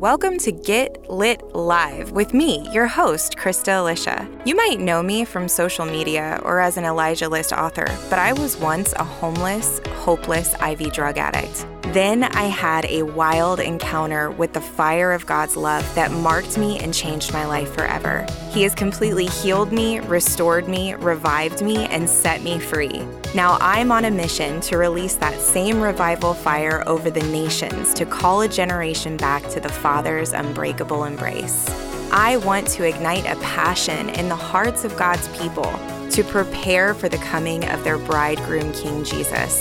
Welcome to Get Lit Live with me, your host, Krista Alicia. You might know me from social media or as an Elijah List author, but I was once a homeless, hopeless IV drug addict. Then I had a wild encounter with the fire of God's love that marked me and changed my life forever. He has completely healed me, restored me, revived me, and set me free. Now I'm on a mission to release that same revival fire over the nations to call a generation back to the Father's unbreakable embrace. I want to ignite a passion in the hearts of God's people to prepare for the coming of their bridegroom, King Jesus.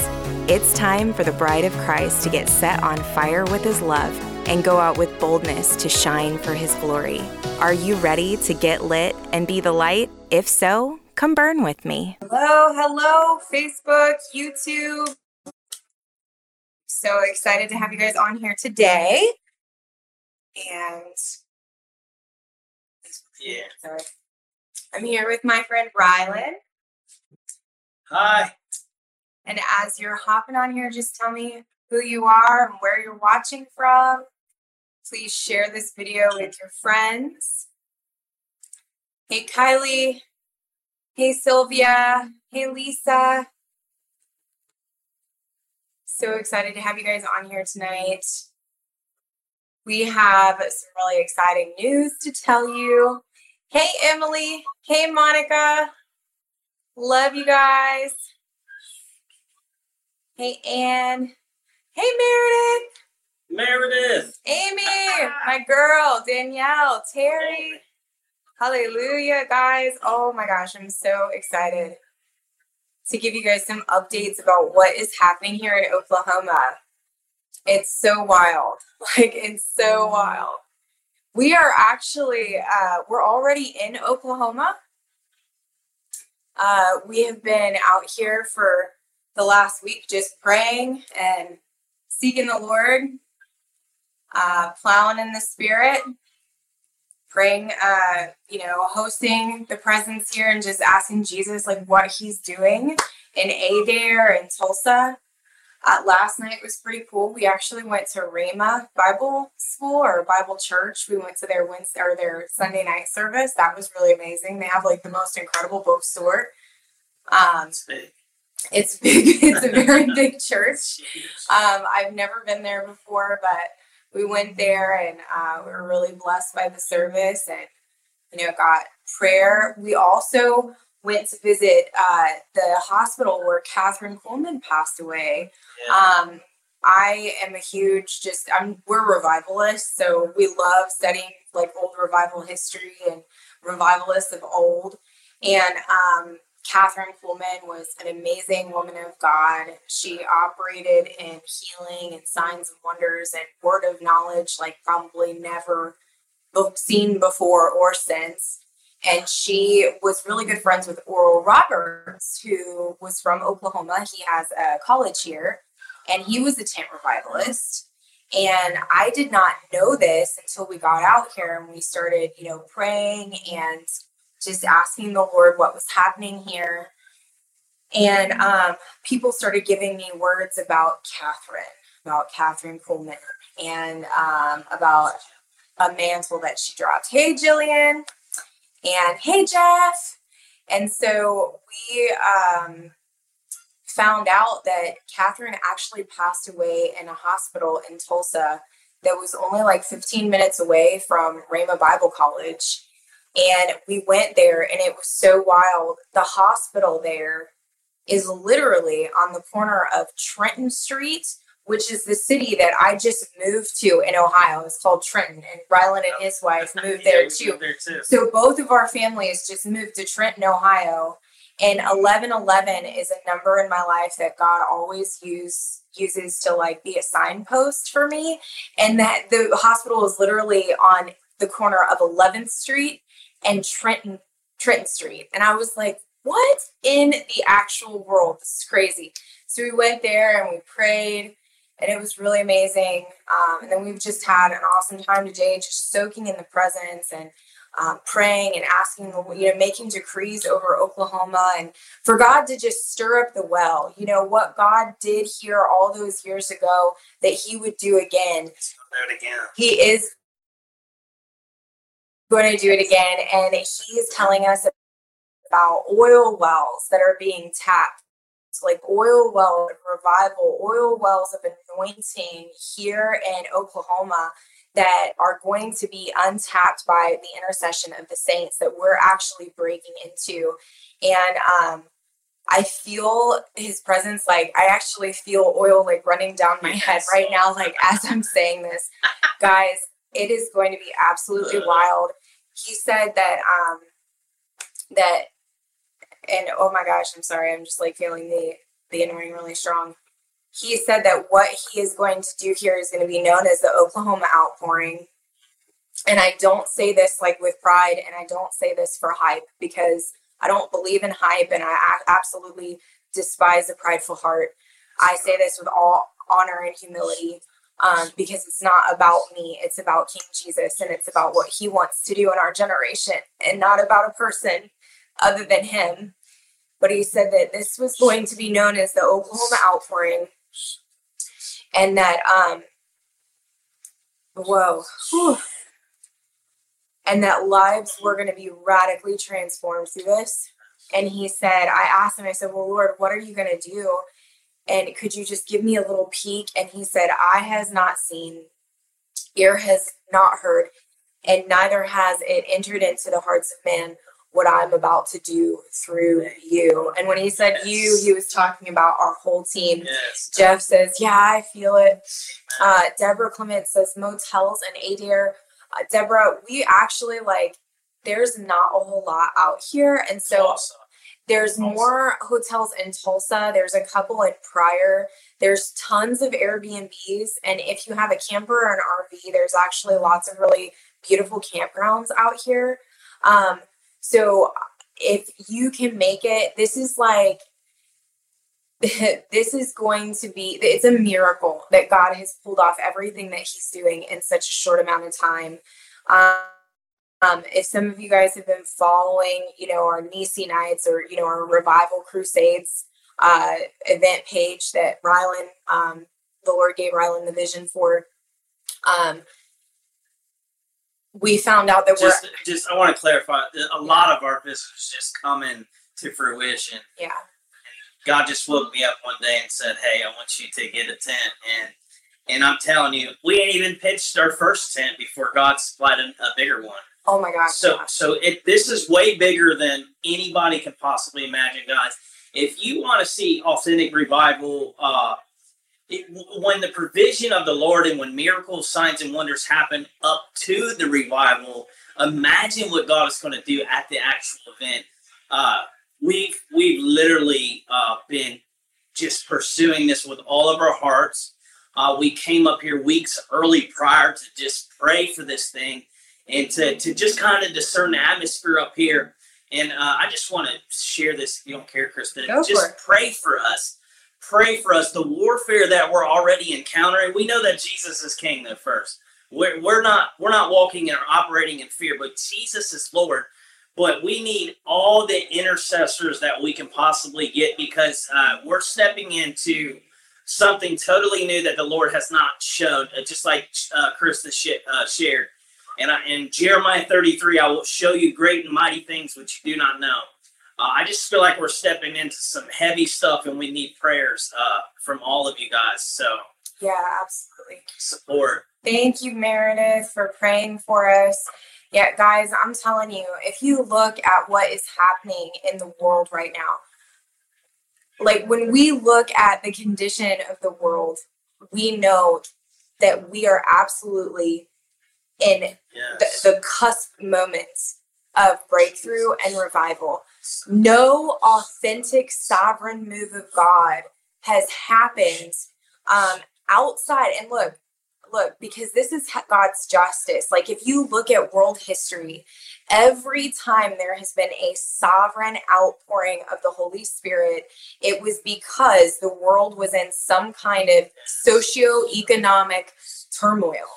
It's time for the bride of Christ to get set on fire with his love and go out with boldness to shine for his glory. Are you ready to get lit and be the light? If so, come burn with me. Hello, hello, Facebook, YouTube. So excited to have you guys on here today. And Yeah. sorry. I'm here with my friend Rylan. Hi. And as you're hopping on here, just tell me who you are and where you're watching from. Please share this video with your friends. Hey, Kylie. Hey, Sylvia. Hey, Lisa. So excited to have you guys on here tonight. We have some really exciting news to tell you. Hey, Emily. Hey, Monica. Love you guys. Hey, Ann. Hey, Meredith. Meredith. Amy. My girl. Danielle. Terry. Hallelujah, guys. Oh my gosh, I'm so excited to give you guys some updates about what is happening here in Oklahoma. It's so wild. Like, it's so mm. wild. We are actually, uh, we're already in Oklahoma. Uh, we have been out here for the last week just praying and seeking the Lord, uh, plowing in the Spirit, praying, uh, you know, hosting the presence here and just asking Jesus like what He's doing in Adair and Tulsa. Uh, last night was pretty cool. We actually went to Rhema Bible School or Bible Church. We went to their Wednesday or their Sunday night service. That was really amazing. They have like the most incredible bookstore. Um, It's big. it's big. It's a very big church. Um, I've never been there before, but we went there and uh, we were really blessed by the service and you know got prayer. We also went to visit uh, the hospital where Kathryn Kuhlman passed away. Yeah. Um, I am a huge just I'm we're revivalists, so we love studying like old revival history and revivalists of old. And um, Kathryn Kuhlman was an amazing woman of God. She operated in healing and signs and wonders and word of knowledge like probably never seen before or since. And she was really good friends with Oral Roberts, who was from Oklahoma. He has a college here, and he was a tent revivalist. And I did not know this until we got out here and we started, you know, praying and just asking the Lord what was happening here. And um, people started giving me words about Kathryn, about Kathryn Kuhlman, and um, about a mantle that she dropped. Hey, Jillian, and hey, Jeff. And so we um, found out that Kathryn actually passed away in a hospital in Tulsa that was only like 15 minutes away from Rhema Bible College. And we went there, and it was so wild. The hospital there is literally on the corner of Trenton Street, which is the city that I just moved to in Ohio. It's called Trenton, and Rylan and his wife moved Yeah, there too. There too. So both of our families just moved to Trenton, Ohio. And 1111 is a number in my life that God always use, uses to like be a signpost for me. And that the hospital is literally on the corner of 11th Street and Trenton Trenton Street. And I was like, what in the actual world? This is crazy. So we went there and we prayed and it was really amazing. Um, and then we've just had an awesome time today, just soaking in the presence and um, praying and asking, the- you know, making decrees over Oklahoma and for God to just stir up the well. You know, what God did here all those years ago that He would do again Let's again. he is going to do it again. And he is telling us about oil wells that are being tapped. Like oil well revival, oil wells of anointing here in Oklahoma that are going to be untapped by the intercession of the saints that we're actually breaking into. And um, I feel his presence, like I actually feel oil like running down my head right now, like as I'm saying this. Guys, it is going to be absolutely wild. He said that um that and oh my gosh, I'm sorry, I'm just like feeling the the anointing really strong. He said that what he is going to do here is going to be known as the Oklahoma outpouring. And I don't say this like with pride and I don't say this for hype because I don't believe in hype and I absolutely despise a prideful heart. I say this with all honor and humility um, because it's not about me. It's about King Jesus and it's about what he wants to do in our generation and not about a person other than him. But he said that this was going to be known as the Oklahoma outpouring and that, um, whoa, whew, and that lives were going to be radically transformed through this. And he said, I asked him, I said, Well, Lord, what are you going to do? And could you just give me a little peek? And he said, Eye has not seen, ear has not heard, and neither has it entered into the hearts of man what I'm about to do through you. And when he said yes. you, he was talking about our whole team. Yes. Jeff says, Yeah, I feel it. Uh, Deborah Clement says, Motels and Adair uh, Deborah, we actually like there's not a whole lot out here, and so Tulsa. there's Tulsa. more hotels in Tulsa. There's a couple in Pryor. There's tons of Airbnbs, and if you have a camper or an RV, there's actually lots of really beautiful campgrounds out here. Um, so if you can make it, this is like this is going to be it's a miracle that god has pulled off everything that he's doing in such a short amount of time. Um, um, if some of you guys have been following you know our nisi nights or you know our revival crusades uh, event page that rylan um, the lord gave rylan the vision for um, we found out that just, we're just i want to clarify a lot of our visitors just come in to fruition yeah God just woke me up one day and said, "Hey, I want you to get a tent." And and I'm telling you, we ain't even pitched our first tent before God supplied a, a bigger one. Oh my gosh! So so it this is way bigger than anybody can possibly imagine, guys. If you want to see authentic revival, uh, it, when the provision of the Lord and when miracles, signs, and wonders happen up to the revival, imagine what God is going to do at the actual event. Uh, we've we've literally uh, been just pursuing this with all of our hearts. Uh, we came up here weeks early prior to just pray for this thing and to, to just kind of discern the atmosphere up here. And uh, I just want to share this, if you don't care, Kristen. Go just pray for us. Pray for us. The warfare that we're already encountering. We know that Jesus is King, though. First, we're, we're not we're not walking and operating in fear, but Jesus is Lord but we need all the intercessors that we can possibly get because uh, we're stepping into something totally new that the Lord has not shown, uh, just like uh, Krista sh- uh, shared. And in Jeremiah 33, I will show you great and mighty things which you do not know. Uh, I just feel like we're stepping into some heavy stuff and we need prayers uh, from all of you guys. So, yeah, absolutely. Support. Thank you, Meredith, for praying for us. Yeah, guys, I'm telling you, if you look at what is happening in the world right now, like when we look at the condition of the world, we know that we are absolutely in yes. the, the cusp moments of breakthrough and revival. No authentic sovereign move of God has happened um, outside. And look, look, because this is God's justice. Like, if you look at world history, every time there has been a sovereign outpouring of the Holy Spirit, it was because the world was in some kind of socio-economic turmoil.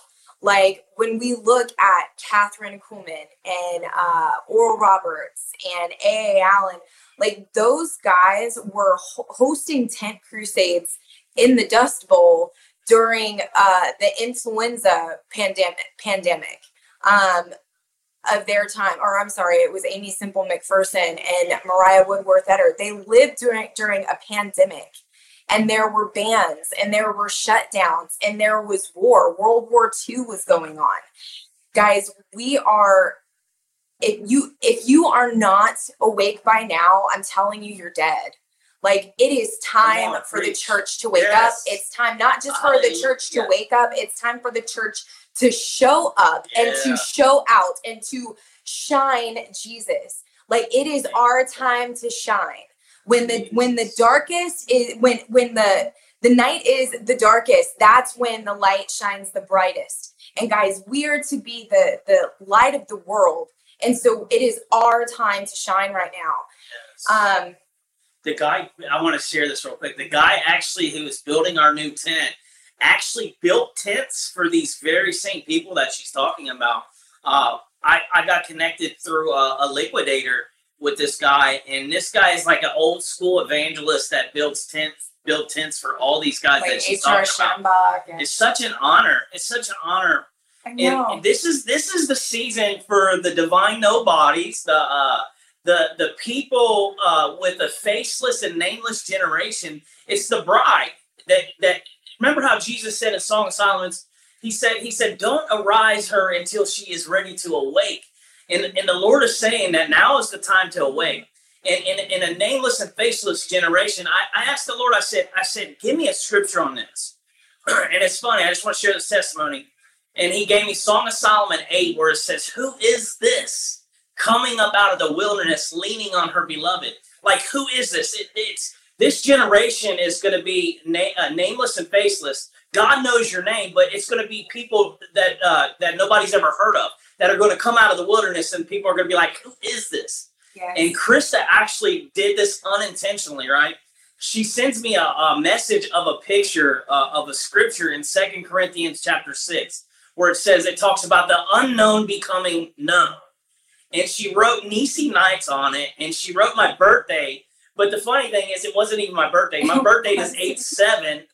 Like when we look at Kathryn Kuhlman and uh, Oral Roberts and A.A. Allen, like those guys were ho- hosting tent crusades in the Dust Bowl during uh, the influenza pandemic. Pandemic. Um, of their time, or I'm sorry, it was Aimee Semple McPherson and Mariah Woodworth Etter. They lived during during a pandemic and there were bans and there were shutdowns and there was war. World War II was going on. Guys, we are if you if you are not awake by now, I'm telling you you're dead. Like it is time on, for preach. the church to wake yes. up. It's time not just for the church to wake up, it's time for the church to show up yeah. and to show out and to shine Jesus. Like it is our time to shine. When the when the darkest is when when the the night is the darkest, that's when the light shines the brightest. And guys, we are to be the the light of the world. And so it is our time to shine right now. Yes. Um the guy I want to share this real quick. The guy actually who is building our new tent actually built tents for these very same people that she's talking about. Uh, I, I got connected through a, a, liquidator with this guy, and this guy is like an old school evangelist that builds tents, build tents for all these guys like that she's talking about. And- it's such an honor. It's such an honor. And, and, this is this is the season for the divine nobodies, the uh, the the people uh, with a faceless and nameless generation. It's the bride that that. Remember how Jesus said in Song of Solomon. he said he said, "Don't arise her until she is ready to awake." And, and the Lord is saying that now is the time to awake. And in, a nameless and faceless generation, I, I asked the Lord, I said, I said, give me a scripture on this. and it's funny, I just want to share this testimony. And he gave me Song of Solomon 8, where it says, Who is this? coming up out of the wilderness, leaning on her beloved. Like, who is this? It, it's this generation is going to be na- uh, nameless and faceless. God knows your name, but it's going to be people that uh, that nobody's ever heard of that are going to come out of the wilderness, and people are going to be like, "Who is this?" Yes. And Krista actually did this unintentionally, right? She sends me a, a message of a picture uh, of a scripture in Second Corinthians chapter six, where it says it talks about the unknown becoming known and she wrote Nisi Nights on it, and she wrote my birthday. But the funny thing is, it wasn't even my birthday. My birthday is eight seven,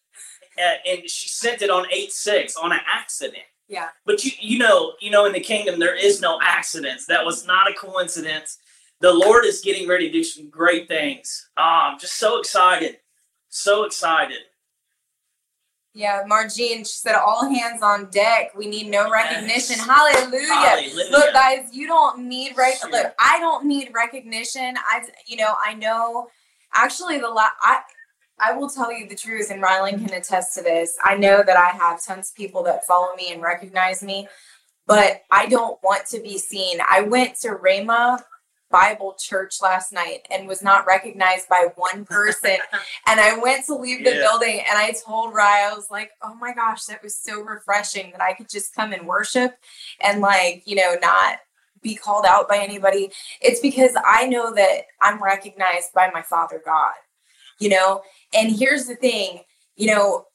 and she sent it on eight six on an accident. Yeah. But you you know you know in the kingdom there is no accidents. That was not a coincidence. The Lord is getting ready to do some great things. Oh, I'm just so excited, so excited. Yeah, Margine, she said, all hands on deck. We need no recognition. Yes. Hallelujah. Hallelujah. Look, guys, you don't need right. Look, I don't need recognition. I, you know, I know. Actually, the la- I, will tell you the truth, and Rylan can attest to this. I know that I have tons of people that follow me and recognize me, but I don't want to be seen. I went to Rhema Bible church last night and was not recognized by one person. and I went to leave the yeah. building and I told Rye, I was like, oh my gosh, that was so refreshing that I could just come and worship and like, you know, not be called out by anybody. It's because I know that I'm recognized by my Father God, you know? And here's the thing, you know,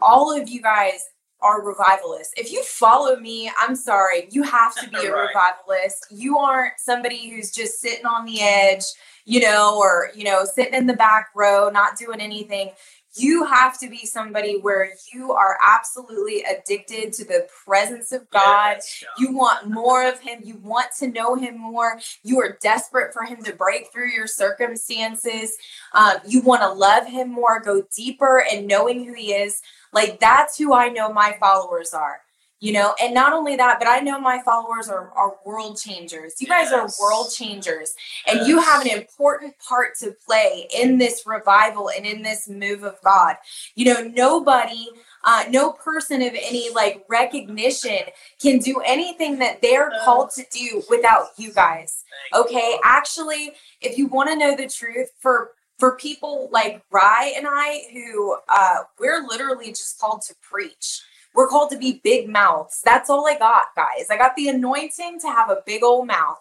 all of you guys are revivalists. If you follow me, I'm sorry, you have to be a right. revivalist. You aren't somebody who's just sitting on the edge, you know, or, you know, sitting in the back row, not doing anything. You have to be somebody where you are absolutely addicted to the presence of God. You want more of Him. You want to know Him more. You are desperate for Him to break through your circumstances. Um, you want to love Him more, go deeper in knowing who He is. Like that's who I know my followers are. You know, and not only that, but I know my followers are, are world changers. You guys are world changers, and yes. you have an important part to play in this revival and in this move of God. You know, nobody uh, no person of any like recognition can do anything that they're called to do without you guys. Okay. Actually, if you want to know the truth, for for people like Rye and I, who uh, we're literally just called to preach. We're called to be big mouths. That's all I got, guys. I got the anointing to have a big old mouth.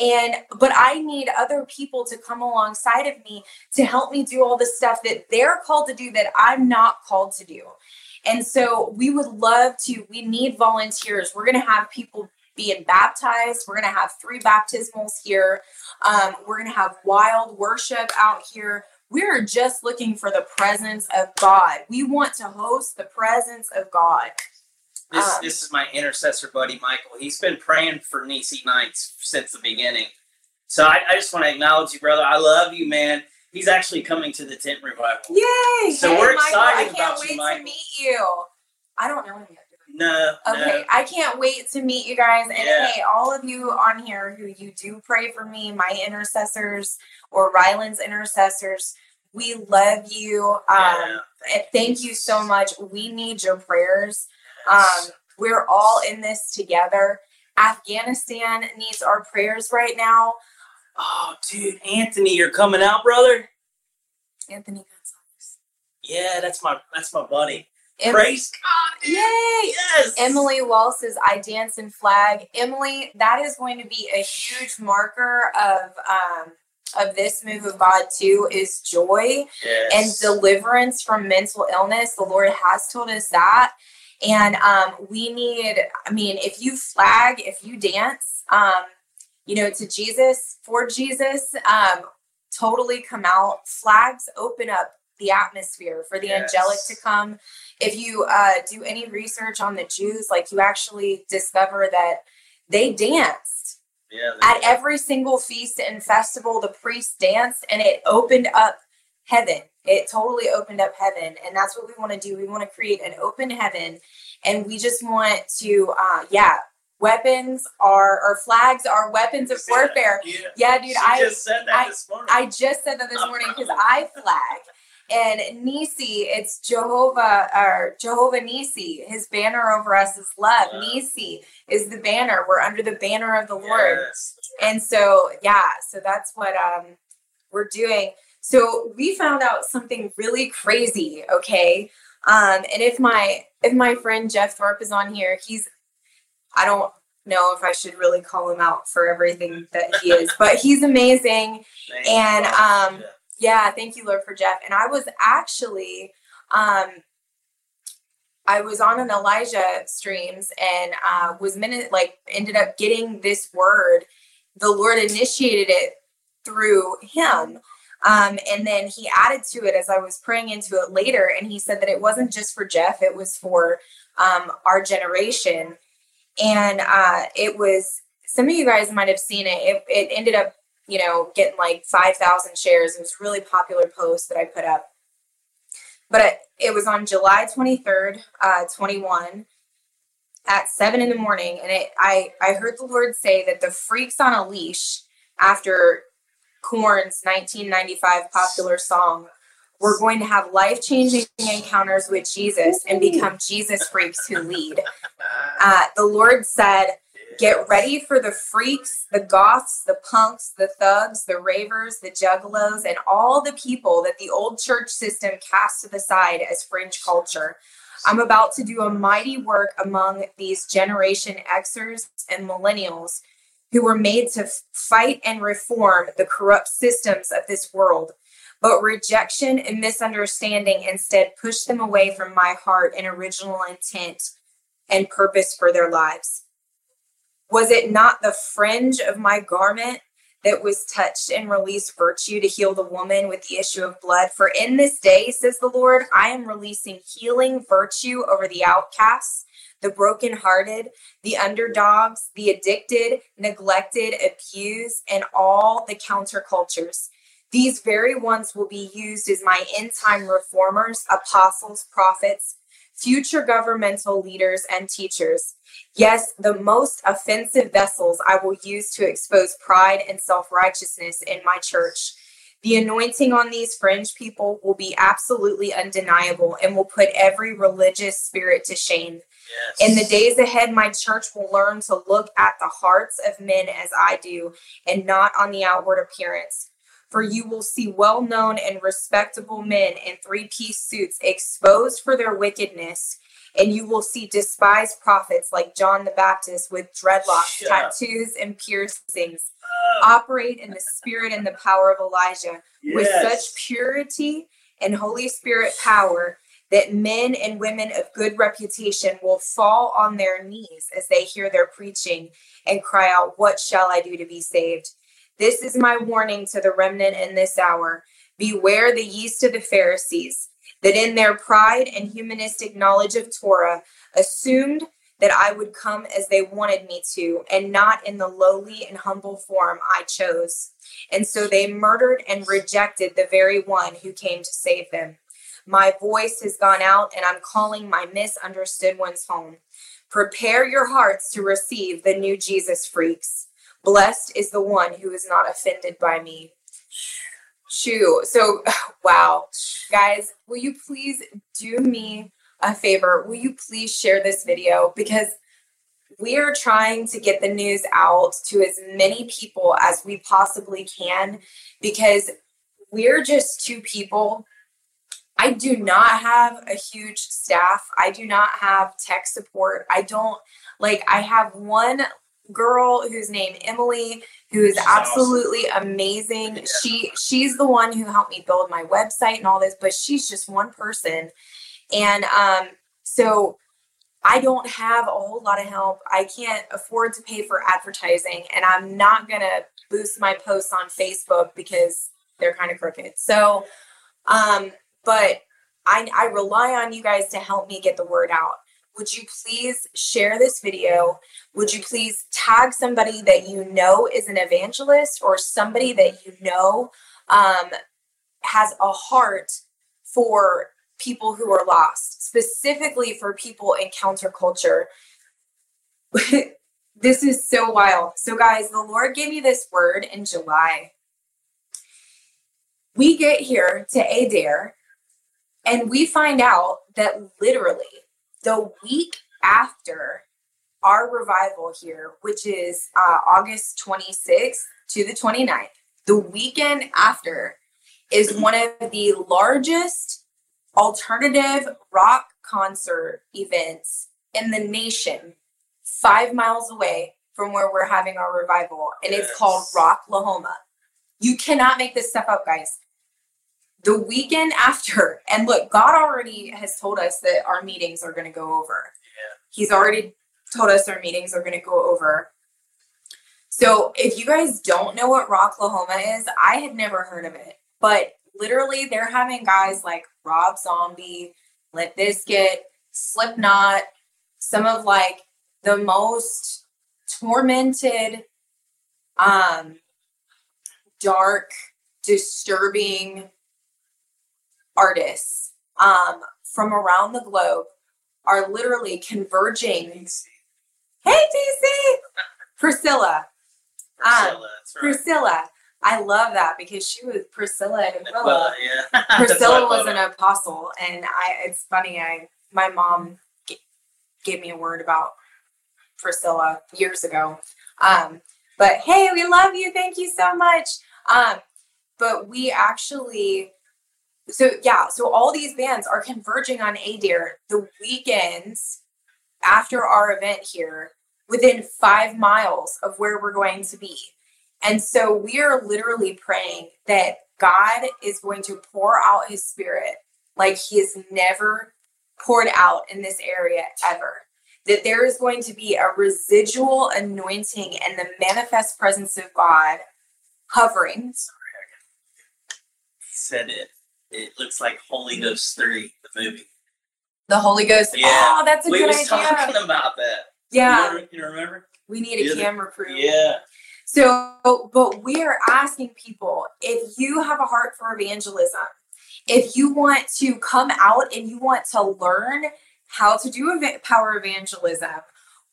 And but I need other people to come alongside of me to help me do all the stuff that they're called to do that I'm not called to do. And so we would love to, we need volunteers. We're going to have people being baptized. We're going to have three baptismals here. Um, we're going to have wild worship out here. We're just looking for the presence of God. We want to host the presence of God. This um, this is my intercessor buddy Michael. He's been praying for Nisi Nights since the beginning. So I, I just want to acknowledge you, brother. I love you, man. He's actually coming to the tent revival. Yay! So hey, we're excited Michael, about you, Michael. to meet you. I don't know him yet. No. Okay, no. I can't wait to meet you guys. And Yeah. hey, all of you on here who you do pray for me, my intercessors or Rylan's intercessors, we love you. Um, Yeah, and thank you so much. We need your prayers. Um, we're all in this together. Afghanistan needs our prayers right now. Oh, dude, Anthony, you're coming out, brother. Anthony Gonzalez. Yeah, that's my that's my buddy. Em- Praise God. Yay! Yes. Emily Wall says, I dance and flag. Emily, that is going to be a huge marker of um, of this move of God too, is joy Yes. and deliverance from mental illness. The Lord has told us that. And um, we need, I mean, if you flag, if you dance, um, you know, to Jesus, for Jesus, um, totally come out. Flags open up the atmosphere for the Yes. angelic to come. If you uh, do any research on the Jews, like you actually discover that they danced yeah, they- at every single feast and festival. The priests danced, and it opened up heaven. It totally opened up heaven, and that's what we want to do. We want to create an open heaven, and we just want to, uh, yeah. Weapons are or flags are weapons of warfare. Yeah. Yeah, dude. She I just said that I- this morning. I just said that this morning because I flag. And Nisi, it's Jehovah or Jehovah Nisi. His banner over us is love. Wow. Nisi is the banner. We're under the banner of the Lord. Yes. And so, yeah, so that's what um we're doing. So we found out something really crazy, okay? Um, and if my if my friend Jeff Thorpe is on here, he's I don't know if I should really call him out for everything that he is, but he's amazing. Thank And, um, Yeah. Thank you, Lord, for Jeff. And I was actually, um, I was on an Elijah streams and uh, was minute like ended up getting this word. The Lord initiated it through him. Um, and then he added to it as I was praying into it later. And he said that it wasn't just for Jeff, it was for um, our generation. And uh, it was, some of you guys might have seen it. It, it ended up you know, getting like 5,000 shares. It was a really popular post that I put up. But it, was on July 23rd, uh, 21 at seven in the morning. And it, I, I heard the Lord say that the freaks on a leash after Korn's 1995 popular song were going to have life changing encounters with Jesus and become Jesus freaks who lead. Uh, the Lord said, Get ready for the freaks, the goths, the punks, the thugs, the ravers, the juggalos, and all the people that the old church system cast to the side as fringe culture. I'm about to do a mighty work among these Generation Xers and millennials who were made to fight and reform the corrupt systems of this world. But rejection and misunderstanding instead pushed them away from my heart and original intent and purpose for their lives. Was it not the fringe of my garment that was touched and released virtue to heal the woman with the issue of blood? For in this day, says the Lord, I am releasing healing virtue over the outcasts, the brokenhearted, the underdogs, the addicted, neglected, abused, and all the countercultures. These very ones will be used as my end time reformers, apostles, prophets, future governmental leaders, and teachers. Yes, the most offensive vessels I will use to expose pride and self righteousness in my church. The anointing on these fringe people will be absolutely undeniable and will put every religious spirit to shame. Yes. In the days ahead, my church will learn to look at the hearts of men as I do and not on the outward appearance. For you will see well known and respectable men in three piece suits exposed for their wickedness, and you will see despised prophets like John the Baptist with dreadlocks, Shut up. tattoos, and piercings Oh, operate in the spirit and the power of Elijah with such purity and Holy Spirit power that men and women of good reputation will fall on their knees as they hear their preaching and cry out, What shall I do to be saved? This is my warning to the remnant in this hour. Beware the yeast of the Pharisees. that in their pride and humanistic knowledge of Torah assumed that I would come as they wanted me to and not in the lowly and humble form I chose. And so they murdered and rejected the very one who came to save them. My voice has gone out and I'm calling my misunderstood ones home. Prepare your hearts to receive the new Jesus freaks. Blessed is the one who is not offended by me. Shoo. So, wow. Guys, will you please do me a favor? Will you please share this video? Because we are trying to get the news out to as many people as we possibly can because we're just two people. I do not have a huge staff. I do not have tech support. I don't like, I have one girl who's named Emily who is absolutely awesome. amazing. Yeah. She she's the one who helped me build my website and all this, but she's just one person. And um so I don't have a whole lot of help. I can't afford to pay for advertising and I'm not going to boost my posts on Facebook because they're kind of crooked. So um but I I rely on you guys to help me get the word out would you please share this video? Would you please tag somebody that you know is an evangelist or somebody that you know um, has a heart for people who are lost, specifically for people in counterculture? this is so wild. So, guys, the Lord gave me this word in July. We get here to Adair and we find out that literally the week after our revival here, which is uh, August 26th to the 29th, the weekend after is one of the largest alternative rock concert events in the nation, five miles away from where we're having our revival. And yes. it's called Rocklahoma. You cannot make this stuff up, guys the weekend after, and look, God already has told us that our meetings are going to go over. Yeah. He's already told us our meetings are going to go over. So if you guys don't know what Rocklahoma is, I had never heard of it. But literally, they're having guys like Rob Zombie, Limp Bizkit, Slipknot, some of like the most tormented, um, dark, disturbing artists um, from around the globe are literally converging. Hey, TC! Priscilla. Priscilla, um, right. Priscilla. I love that because she was Priscilla and Aquila. yeah. Priscilla was an apostle, and I. It's funny. I my mom g- gave me a word about Priscilla years ago. Um, but hey, we love you. Thank you so much. Um, but we actually so yeah, so all these bands are converging on Adair the weekends after our event here within five miles of where we're going to be. And so we are literally praying that God is going to pour out his spirit like he has never poured out in this area ever. That there is going to be a residual anointing and the manifest presence of God hovering. Sorry, said it it looks like Holy Ghost three, the movie. The Holy Ghost. Yeah, oh, that's a we good was talking about that. Yeah, you, you remember? We need a camera crew. Yeah. So, but we are asking people if you have a heart for evangelism, if you want to come out and you want to learn how to do power evangelism,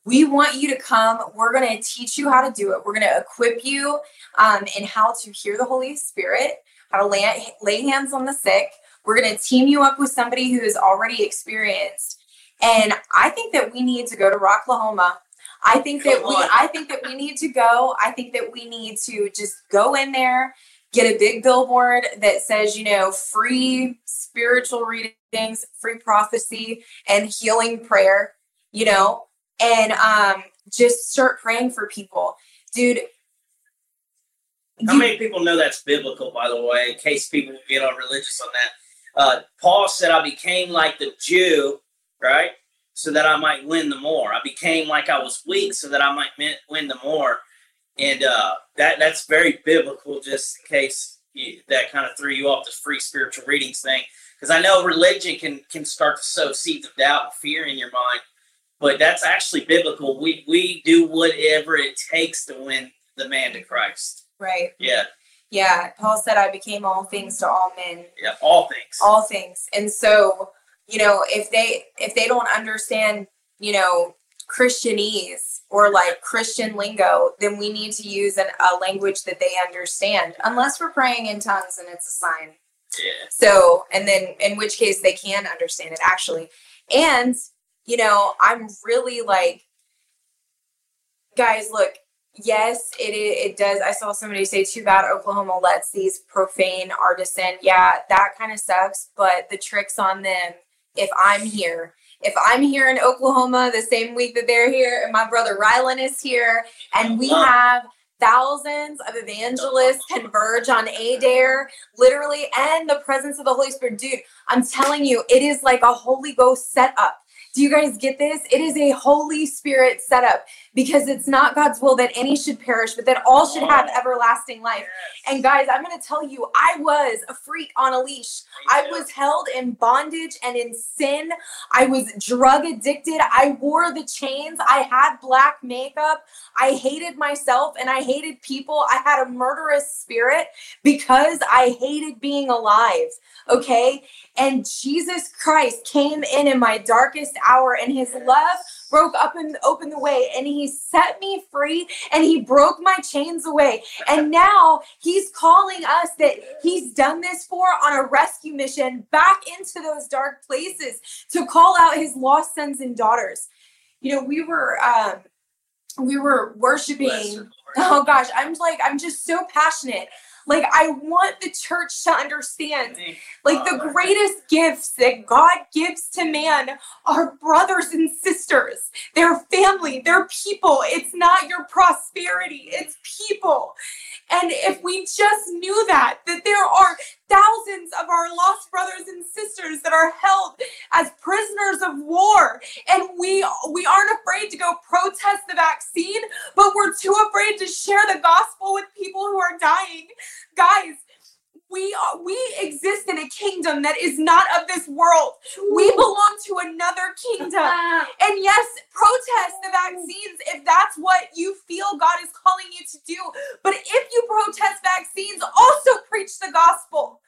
we want you to come. We're going to teach you how to do it. We're going to equip you um, in how to hear the Holy Spirit how to lay, lay hands on the sick. We're going to team you up with somebody who is already experienced. And I think that we need to go to Rocklahoma. I think that we I think that we need to go. I think that we need to just go in there, get a big billboard that says, you know, free spiritual readings, free prophecy, and healing prayer, you know, and um just start praying for people. Dude, how many people know that's biblical, by the way, in case people get all religious on that? Uh, Paul said, I became like the Jew, right? So that I might win the more. I became like I was weak so that I might win the more. And uh, that that's very biblical, just in case you, that kind of threw you off the free spiritual readings thing. because I know religion can can start to sow seeds of doubt and fear in your mind, but that's actually biblical. We we do whatever it takes to win the man to Christ. Right. Yeah. Yeah. Paul said, I became all things to all men. Yeah. All things. All things. And so, you know, if they if they don't understand, you know, Christianese or like Christian lingo, then we need to use an, a language that they understand, unless we're praying in tongues and it's a sign. Yeah. So, and then in which case they can understand it actually. And, you know, I'm really like, guys, look, yes, it, it does. I saw somebody say, too bad Oklahoma lets these profane artists in. Yeah, that kind of sucks, but the trick's on them if I'm here. If I'm here in Oklahoma the same week that they're here, and my brother Rylan is here, and we uh-huh. have thousands of evangelists converge on Adair, literally, and the presence of the Holy Spirit. Dude, I'm telling you, it is like a Holy Ghost setup. Do you guys get this? It is a Holy Spirit setup because it's not God's will that any should perish, but that all should have everlasting life. And guys, I'm going to tell you, I was a freak on a leash. I was held in bondage and in sin. I was drug addicted. I wore the chains. I had black makeup. I hated myself and I hated people. I had a murderous spirit because I hated being alive. Okay. And Jesus Christ came in in my darkest hour and his love broke up and opened the way and he set me free and he broke my chains away. And now he's calling us that he's done this for on a rescue mission back into those dark places to call out his lost sons and daughters. You know, we were um we were worshiping. Oh gosh, I'm like I'm just so passionate like, I want the church to understand, like, the greatest gifts that God gives to man are brothers and sisters, their family, their people. It's not your prosperity, it's people. And if we just knew that, that there are thousands of our lost brothers and sisters that are held as prisoners of war, and we we aren't afraid to go protest the vaccine, but we're too afraid to share the gospel with people who are dying. Guys, we are, we exist in a kingdom that is not of this world. We belong to another kingdom. And yes, protest the vaccines if that's what you feel God is calling you to do. But if you protest vaccines, also preach the gospel.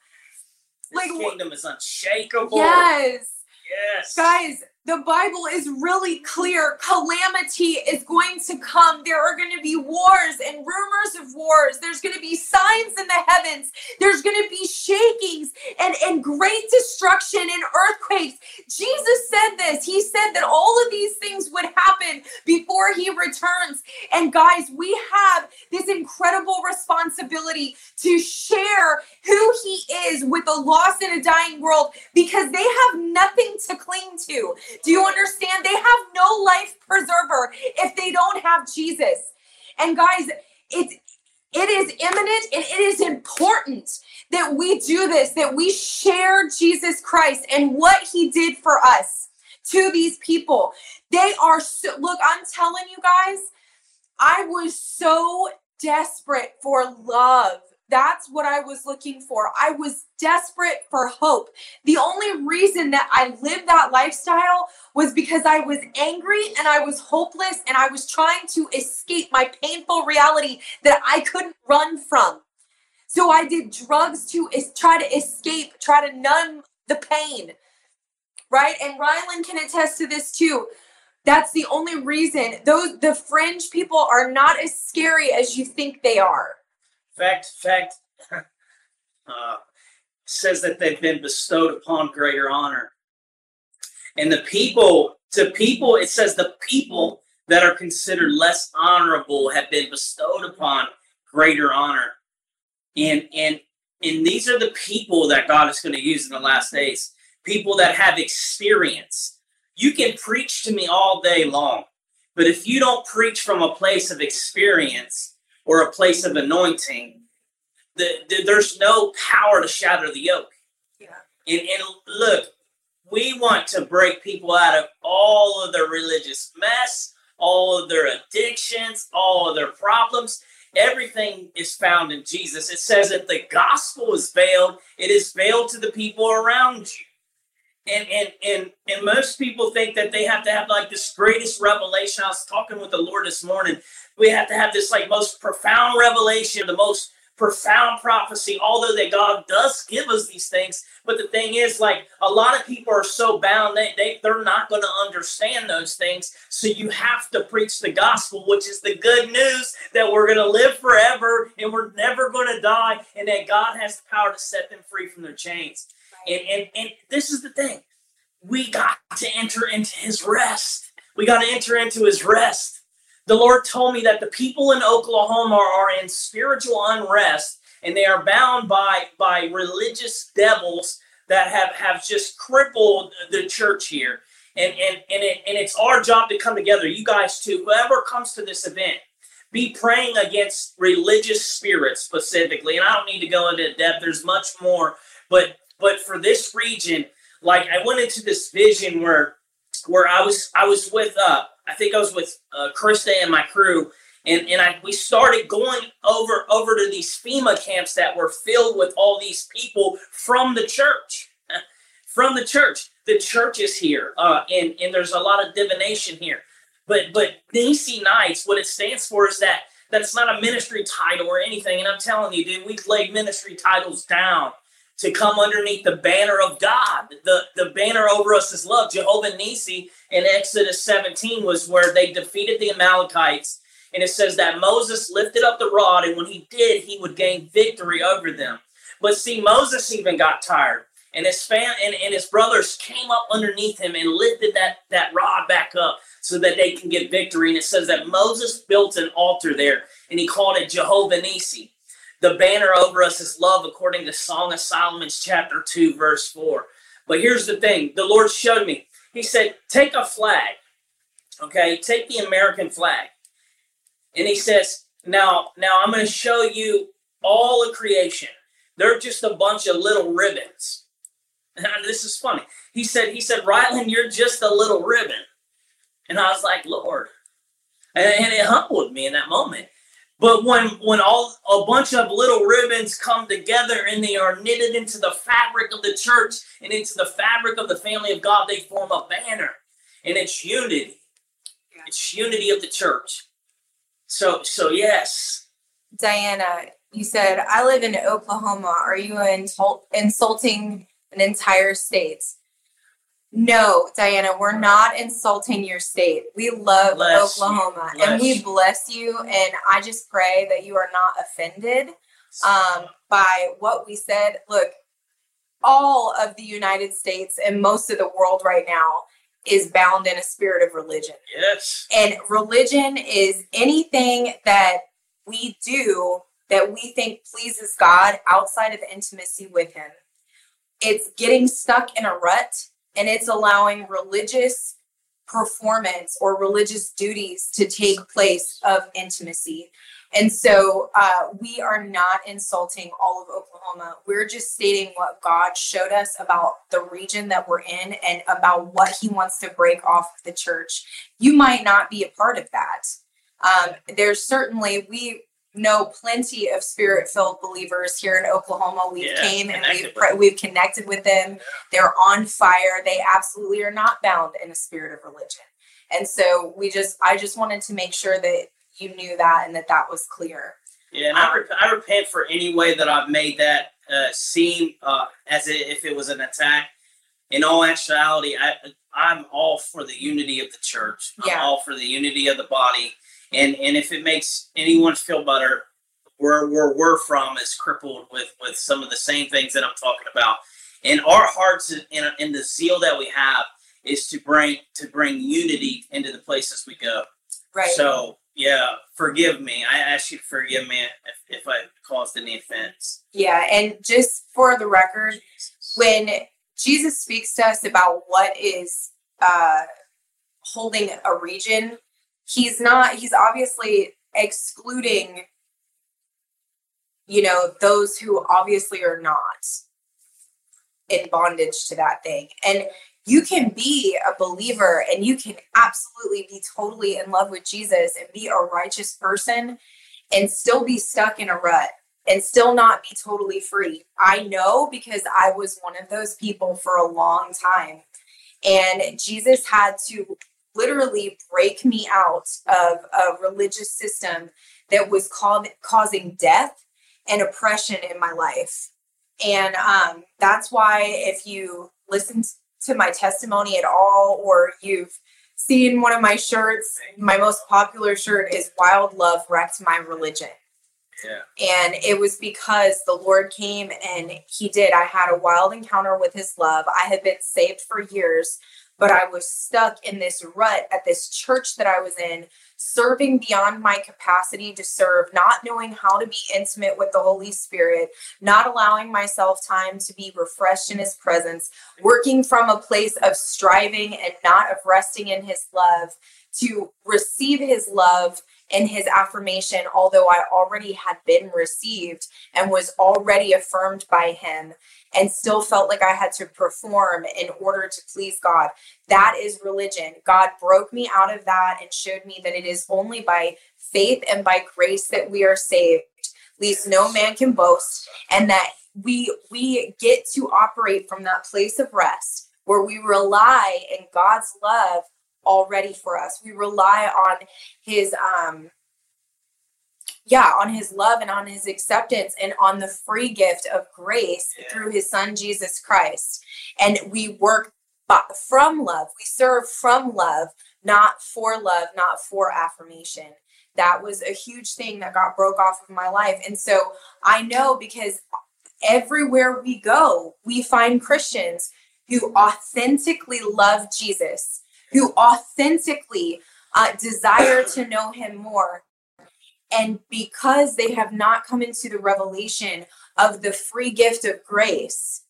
This like kingdom is unshakable. Yes. Yes. Guys, the Bible is really clear. Calamity is going to come. There are going to be wars and rumors of wars. There's going to be signs in the heavens. There's going to be shakings and, and great destruction and earthquakes. Jesus said this. He said that all of these things would happen before he returns. And guys, we have this incredible responsibility to share who he is with a lost and a dying world because they have nothing to cling to. Do you understand? They have no life preserver if they don't have Jesus. And guys, it's it is imminent and it is important that we do this, that we share Jesus Christ and what he did for us to these people. They are so, look, I'm telling you guys, I was so desperate for love that's what I was looking for. I was desperate for hope. The only reason that I lived that lifestyle was because I was angry and I was hopeless and I was trying to escape my painful reality that I couldn't run from. So I did drugs to try to escape, try to numb the pain. Right? And Rylan can attest to this too. That's the only reason. Those the fringe people are not as scary as you think they are fact, fact uh, says that they've been bestowed upon greater honor. And the people, to people, it says the people that are considered less honorable have been bestowed upon greater honor. And and and these are the people that God is going to use in the last days. People that have experience. You can preach to me all day long, but if you don't preach from a place of experience, or a place of anointing, the, the, there's no power to shatter the yoke. Yeah. And, and look, we want to break people out of all of their religious mess, all of their addictions, all of their problems. everything is found in Jesus. It says that the gospel is veiled, it is veiled to the people around you. And, and and and most people think that they have to have like this greatest revelation. I was talking with the Lord this morning. We have to have this like most profound revelation, the most profound prophecy, although that God does give us these things. But the thing is, like a lot of people are so bound, they, they, they're not going to understand those things. So you have to preach the gospel, which is the good news that we're going to live forever and we're never going to die, and that God has the power to set them free from their chains. And, and, and this is the thing we got to enter into his rest. We got to enter into his rest the Lord told me that the people in Oklahoma are in spiritual unrest and they are bound by by religious devils that have have just crippled the church here. And and and, it, and it's our job to come together. You guys too. Whoever comes to this event, be praying against religious spirits specifically. And I don't need to go into depth. There's much more, but but for this region, like I went into this vision where where I was I was with uh I think I was with uh, Krista and my crew, and and I we started going over over to these FEMA camps that were filled with all these people from the church, from the church. The church is here, uh, and and there's a lot of divination here. But but Nisi Knights, what it stands for is that that's not a ministry title or anything. And I'm telling you, dude, we've laid ministry titles down to come underneath the banner of God. The, the banner over us is love. Jehovah Nisi in Exodus 17 was where they defeated the Amalekites. And it says that Moses lifted up the rod, and when he did, he would gain victory over them. But see, Moses even got tired. And his fan and, and his brothers came up underneath him and lifted that, that rod back up so that they can get victory. And it says that Moses built an altar there and he called it Jehovah Nisi. The banner over us is love, according to Song of Solomon's chapter 2, verse 4. But here's the thing the Lord showed me. He said, Take a flag, okay? Take the American flag. And he says, Now, now I'm going to show you all of creation. They're just a bunch of little ribbons. And this is funny. He said, he said, Rylan, you're just a little ribbon. And I was like, Lord. And, and it humbled me in that moment. But when when all a bunch of little ribbons come together and they are knitted into the fabric of the church and into the fabric of the family of God, they form a banner. And it's unity. It's unity of the church. So so yes. Diana, you said I live in Oklahoma. Are you insulting an entire state? No, Diana, we're not insulting your state. We love bless Oklahoma and we bless you. And I just pray that you are not offended um, by what we said. Look, all of the United States and most of the world right now is bound in a spirit of religion. Yes. And religion is anything that we do that we think pleases God outside of intimacy with Him. It's getting stuck in a rut and it's allowing religious performance or religious duties to take place of intimacy. And so uh, we are not insulting all of Oklahoma. We're just stating what God showed us about the region that we're in and about what He wants to break off the church. You might not be a part of that. Um, there's certainly, we know plenty of spirit filled believers here in Oklahoma. We've yeah, came and we've we've connected with them. They're on fire. They absolutely are not bound in a spirit of religion. And so we just I just wanted to make sure that you knew that and that that was clear. Yeah, and um, I, rep- I repent for any way that I've made that uh, seem uh, as if it was an attack. In all actuality, I I'm all for the unity of the church. I'm yeah. all for the unity of the body and and if it makes anyone feel better, where where we're from is crippled with with some of the same things that I'm talking about. And our hearts and, and the zeal that we have is to bring to bring unity into the places we go. Right. So yeah, forgive me. I ask you to forgive me if, if I caused any offense. Yeah, and just for the record, Jesus. when Jesus speaks to us about what is uh, holding a region he's not he's obviously excluding you know those who obviously are not in bondage to that thing and you can be a believer and you can absolutely be totally in love with Jesus and be a righteous person and still be stuck in a rut and still not be totally free. I know because I was one of those people for a long time. And Jesus had to literally break me out of a religious system that was called, causing death and oppression in my life. And um, that's why, if you listen to my testimony at all, or you've seen one of my shirts, my most popular shirt is Wild Love Wrecked My Religion. Yeah. And it was because the Lord came and He did. I had a wild encounter with His love. I had been saved for years, but I was stuck in this rut at this church that I was in, serving beyond my capacity to serve, not knowing how to be intimate with the Holy Spirit, not allowing myself time to be refreshed in His presence, working from a place of striving and not of resting in His love to receive His love in his affirmation, although I already had been received and was already affirmed by him and still felt like I had to perform in order to please God. That is religion. God broke me out of that and showed me that it is only by faith and by grace that we are saved. Least no man can boast, and that we we get to operate from that place of rest where we rely in God's love already for us. We rely on his um yeah, on his love and on his acceptance and on the free gift of grace yeah. through his son Jesus Christ. And we work from love. We serve from love, not for love, not for affirmation. That was a huge thing that got broke off of my life. And so I know because everywhere we go, we find Christians who authentically love Jesus who authentically uh, desire to know him more. And because they have not come into the revelation of the free gift of grace,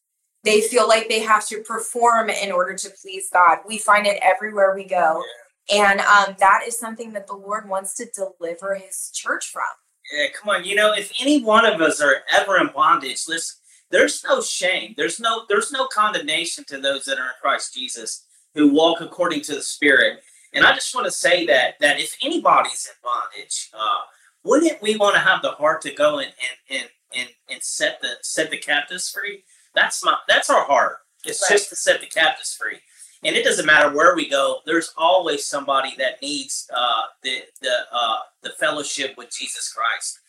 they feel like they have to perform in order to please God. We find it everywhere we go. And um, that is something that the Lord wants to deliver his church from. Yeah, come on. You know, if any one of us are ever in bondage, listen, there's no shame. There's no there's no condemnation to those that are in Christ Jesus who walk according to the Spirit. And I just want to say that that if anybody's in bondage, uh, wouldn't we want to have the heart to go and and, and, and, and set the set the captives free? That's my that's our heart. It's right. just to set the captives free. And it doesn't matter where we go. There's always somebody that needs uh, the the uh, the fellowship with Jesus Christ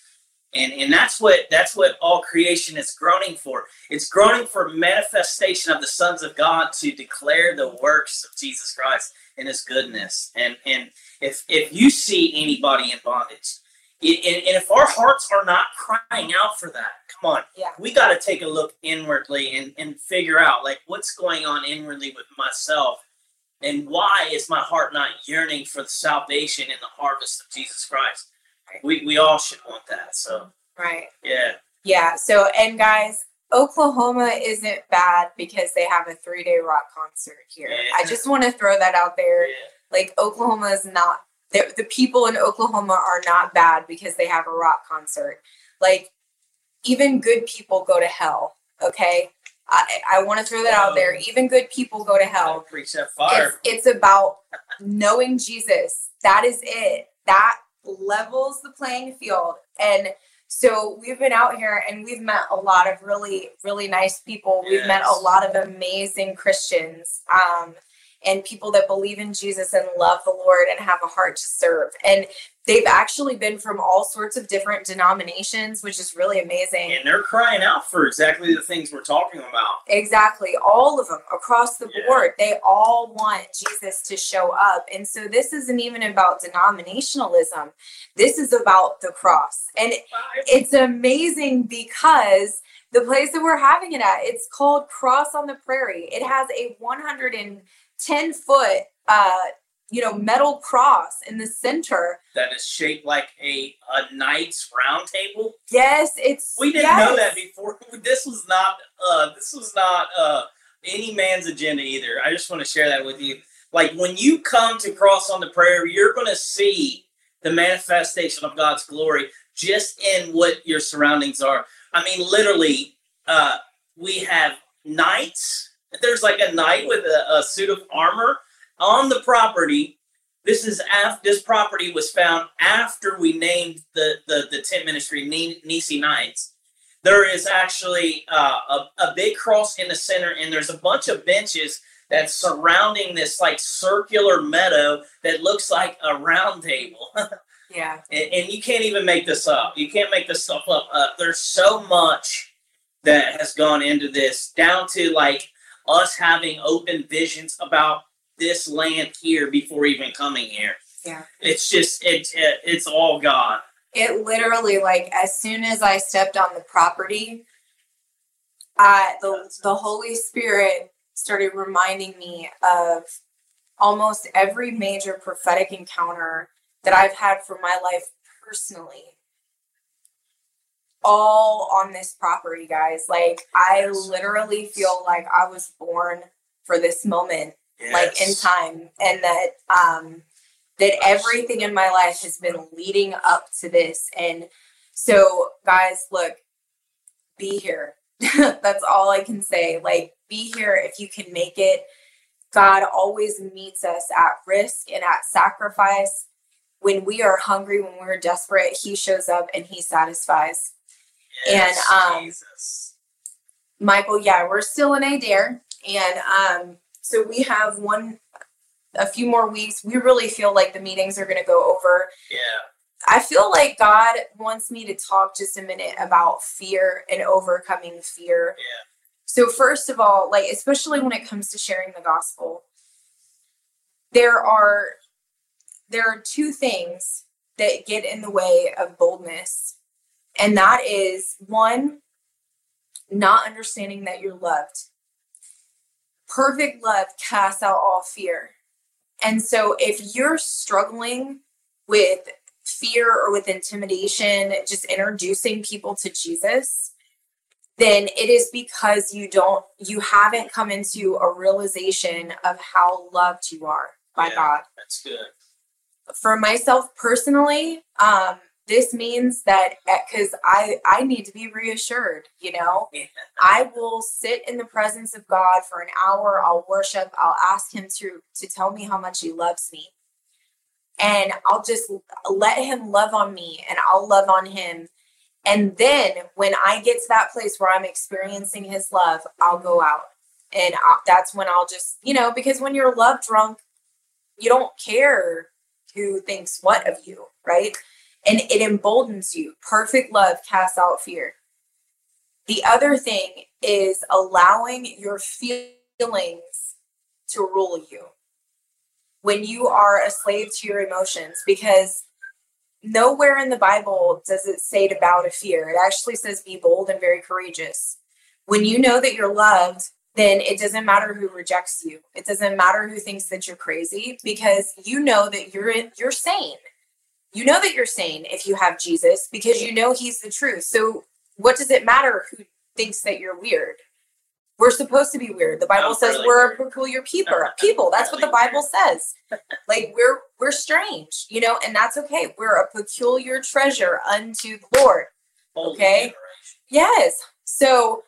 and and that's what that's what all creation is groaning for. It's groaning for manifestation of the sons of god to declare the works of jesus christ and his goodness. And and if if you see anybody in bondage it, and, and, if our hearts are not crying out for that come on yeah. we got to take a look inwardly and, and figure out like what's going on inwardly with myself and why is my heart not yearning for the salvation and the harvest of jesus christ we we all should want that. So right. Yeah. Yeah. So and guys, Oklahoma isn't bad because they have a three day rock concert here. Yeah. I just want to throw that out there. Yeah. Like Oklahoma is not the, the people in Oklahoma are not bad because they have a rock concert. Like even good people go to hell. Okay. I, I want to throw that out there. Oh. Even good people go to hell. Preach that fire. It's, it's about knowing Jesus. That is it. That levels the playing field. And so we've been out here and we've met a lot of really, really nice people. We've met a lot of amazing Christians. Um, and people that believe in Jesus and love the Lord and have a heart to serve. And they've actually been from all sorts of different denominations, which is really amazing. And they're crying out for exactly the things we're talking about. Exactly. All of them across the yeah. board. They all want Jesus to show up. And so this isn't even about denominationalism. This is about the cross. And it's amazing because the place that we're having it at, it's called Cross on the Prairie. It has a 100 and 10 foot uh you know metal cross in the center. That is shaped like a a knight's round table? Yes it's we didn't yes. know that before. This was not uh this was not uh any man's agenda either. I just want to share that with you. Like when you come to cross on the prairie you're going to see the manifestation of god's glory just in what your surroundings are. I mean literally uh we have knights there's like a knight with a, a suit of armor on the property This is after this property was found after we named the the, the tent ministry Nisi Knights. There is actually uh, a, a big cross in the center, and there's a bunch of benches that's surrounding this like circular meadow that looks like a round table. yeah. And, and, you can't even make this up. You can't make this stuff up. Uh, there's so much that has gone into this, down to like us having open visions about this land here before even coming here. Yeah. It's just it's it's all God. It literally like as soon as I stepped on the property, I the the Holy Spirit started reminding me of almost every major prophetic encounter that I've had for my life personally. All on this property, guys. Like, I literally feel like I was born for this moment, yes. like in time, and that, um, that everything in my life has been leading up to this. And so, guys, look, be here. That's all I can say. Like, be here if you can make it. God always meets us at risk and at sacrifice. When we are hungry, when we're desperate, He shows up and He satisfies. Yes, and um, Jesus. Michael, yeah, we're still in Adair, and um, so we have one, a few more weeks. We really feel like the meetings are going to go over. Yeah. I feel like God wants me to talk just a minute about fear and overcoming fear. Yeah. So, first of all, like, especially when it comes to sharing the gospel, there are there are two things that get in the way of boldness. And that is one, not understanding that you're loved. Perfect love casts out all fear. And so if you're struggling with fear or with intimidation, just introducing people to Jesus, then it is because you don't you haven't come into a realization of how loved you are by yeah, God. That's good. For myself personally, um, this means that eh, because I I need to be reassured, you know. I will sit in the presence of God for an hour. I'll worship. I'll ask Him to to tell me how much He loves me, and I'll just let Him love on me, and I'll love on Him and then when I get to that place where I'm experiencing his love, I'll go out. And I, that's when I'll just, you know, because when you're love drunk, you don't care who thinks what of you, right? And it emboldens you. Perfect love casts out fear. The other thing is allowing your feelings to rule you when you are a slave to your emotions because nowhere in the Bible does it say to bow to fear. It actually says be bold and very courageous. When you know that you're loved, then it doesn't matter who rejects you. It doesn't matter who thinks that you're crazy because you know that you're you're sane. You know that you're sane if you have Jesus because you know he's the truth. So what does it matter who thinks that you're weird? We're supposed to be weird. The Bible says really we're weird. a peculiar people. People. That's what the Bible says. Like we're we're strange, you know, and that's okay. We're a peculiar treasure unto the Lord. Okay. Yes. So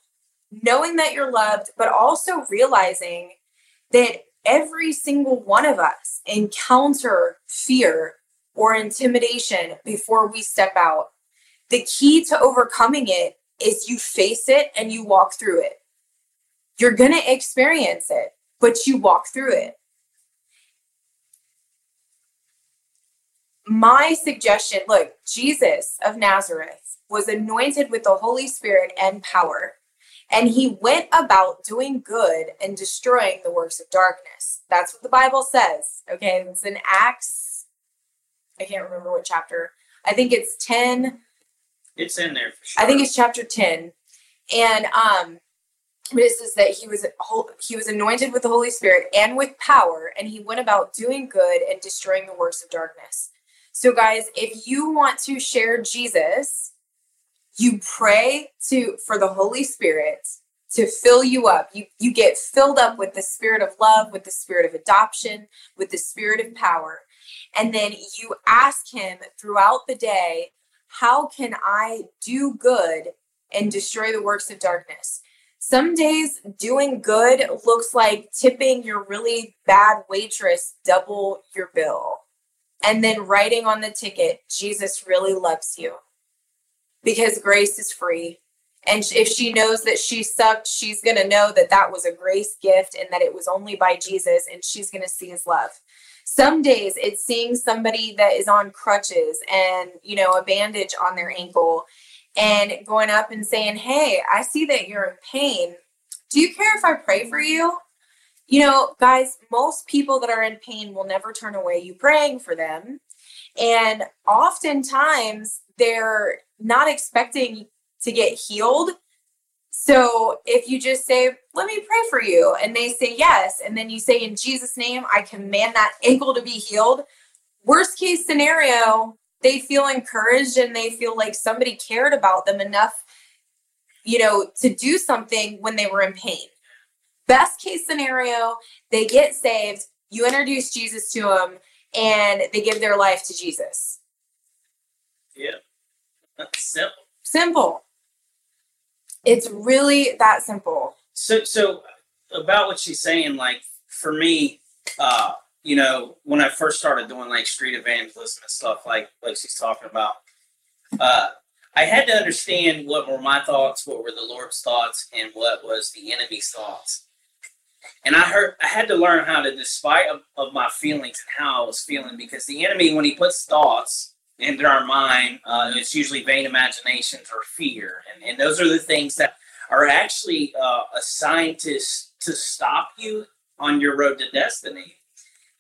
knowing that you're loved, but also realizing that every single one of us encounter fear or intimidation before we step out. The key to overcoming it is you face it and you walk through it. You're going to experience it, but you walk through it. My suggestion look, Jesus of Nazareth was anointed with the Holy Spirit and power, and he went about doing good and destroying the works of darkness. That's what the Bible says. Okay, it's in Acts. I can't remember what chapter. I think it's 10. It's in there for sure. I think it's chapter 10. And um but it says that he was he was anointed with the Holy Spirit and with power, and he went about doing good and destroying the works of darkness. So, guys, if you want to share Jesus, you pray to for the Holy Spirit to fill you up. You you get filled up with the spirit of love, with the spirit of adoption, with the spirit of power. And then you ask him throughout the day, how can I do good and destroy the works of darkness? Some days doing good looks like tipping your really bad waitress double your bill and then writing on the ticket, Jesus really loves you because grace is free. And if she knows that she sucked, she's going to know that that was a grace gift and that it was only by Jesus and she's going to see his love. Some days it's seeing somebody that is on crutches and, you know, a bandage on their ankle and going up and saying, Hey, I see that you're in pain. Do you care if I pray for you? You know, guys, most people that are in pain will never turn away you praying for them. And oftentimes they're not expecting to get healed. So if you just say, let me pray for you, and they say yes, and then you say, in Jesus' name, I command that ankle to be healed. Worst case scenario, they feel encouraged and they feel like somebody cared about them enough, you know, to do something when they were in pain. Best case scenario, they get saved, you introduce Jesus to them, and they give their life to Jesus. Yeah. That's Simple. Simple. It's really that simple. So so about what she's saying, like for me, uh, you know, when I first started doing like street evangelism and stuff like like she's talking about, uh, I had to understand what were my thoughts, what were the Lord's thoughts, and what was the enemy's thoughts. And I heard I had to learn how to, despite of, of my feelings and how I was feeling, because the enemy, when he puts thoughts into our mind, uh, it's usually vain imaginations or fear, and, and those are the things that are actually uh, assigned to to stop you on your road to destiny,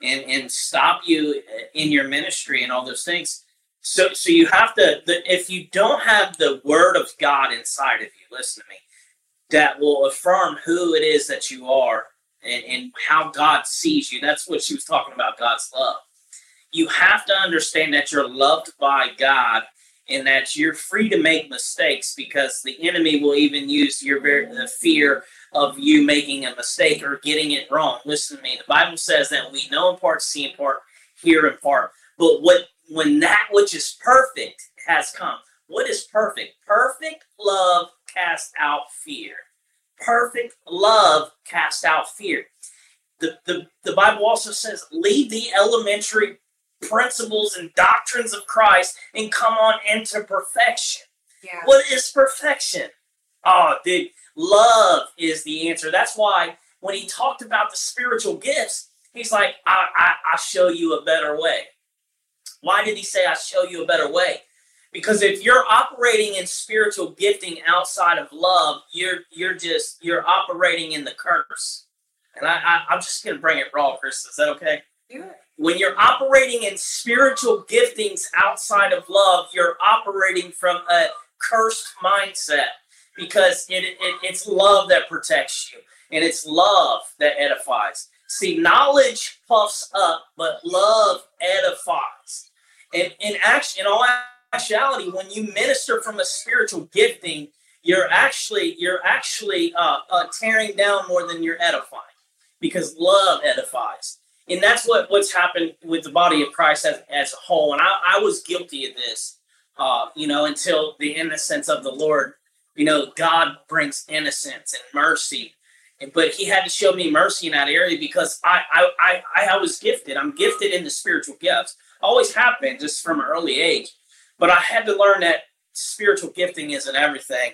and and stop you in your ministry and all those things. So so you have to the, if you don't have the word of God inside of you, listen to me, that will affirm who it is that you are and, and how God sees you. That's what she was talking about God's love. You have to understand that you're loved by God and that you're free to make mistakes because the enemy will even use your very, the fear of you making a mistake or getting it wrong. Listen to me. The Bible says that we know in part, see in part, hear in part. But what when that which is perfect has come, what is perfect? Perfect love casts out fear perfect love casts out fear. The, the, the Bible also says, leave the elementary principles and doctrines of Christ and come on into perfection. Yeah. What is perfection? Ah, oh, dude, love is the answer. That's why when he talked about the spiritual gifts, he's like, I, I, I show you a better way. Why did he say, I show you a better way? because if you're operating in spiritual gifting outside of love you're you're just you're operating in the curse and i, I am just gonna bring it raw chris is that okay yeah. When you're operating in spiritual giftings outside of love you're operating from a cursed mindset because it, it it's love that protects you and it's love that edifies. See knowledge puffs up but love edifies. And in action in all actuality, when you minister from a spiritual gifting, you're actually you're actually uh, uh, tearing down more than you're edifying, because love edifies, and that's what what's happened with the body of Christ as, as a whole. And I, I was guilty of this, uh, you know, until the innocence of the Lord. You know, God brings innocence and mercy, and but He had to show me mercy in that area because I I I, I was gifted. I'm gifted in the spiritual gifts. Always have been, just from an early age but I had to learn that spiritual gifting isn't everything,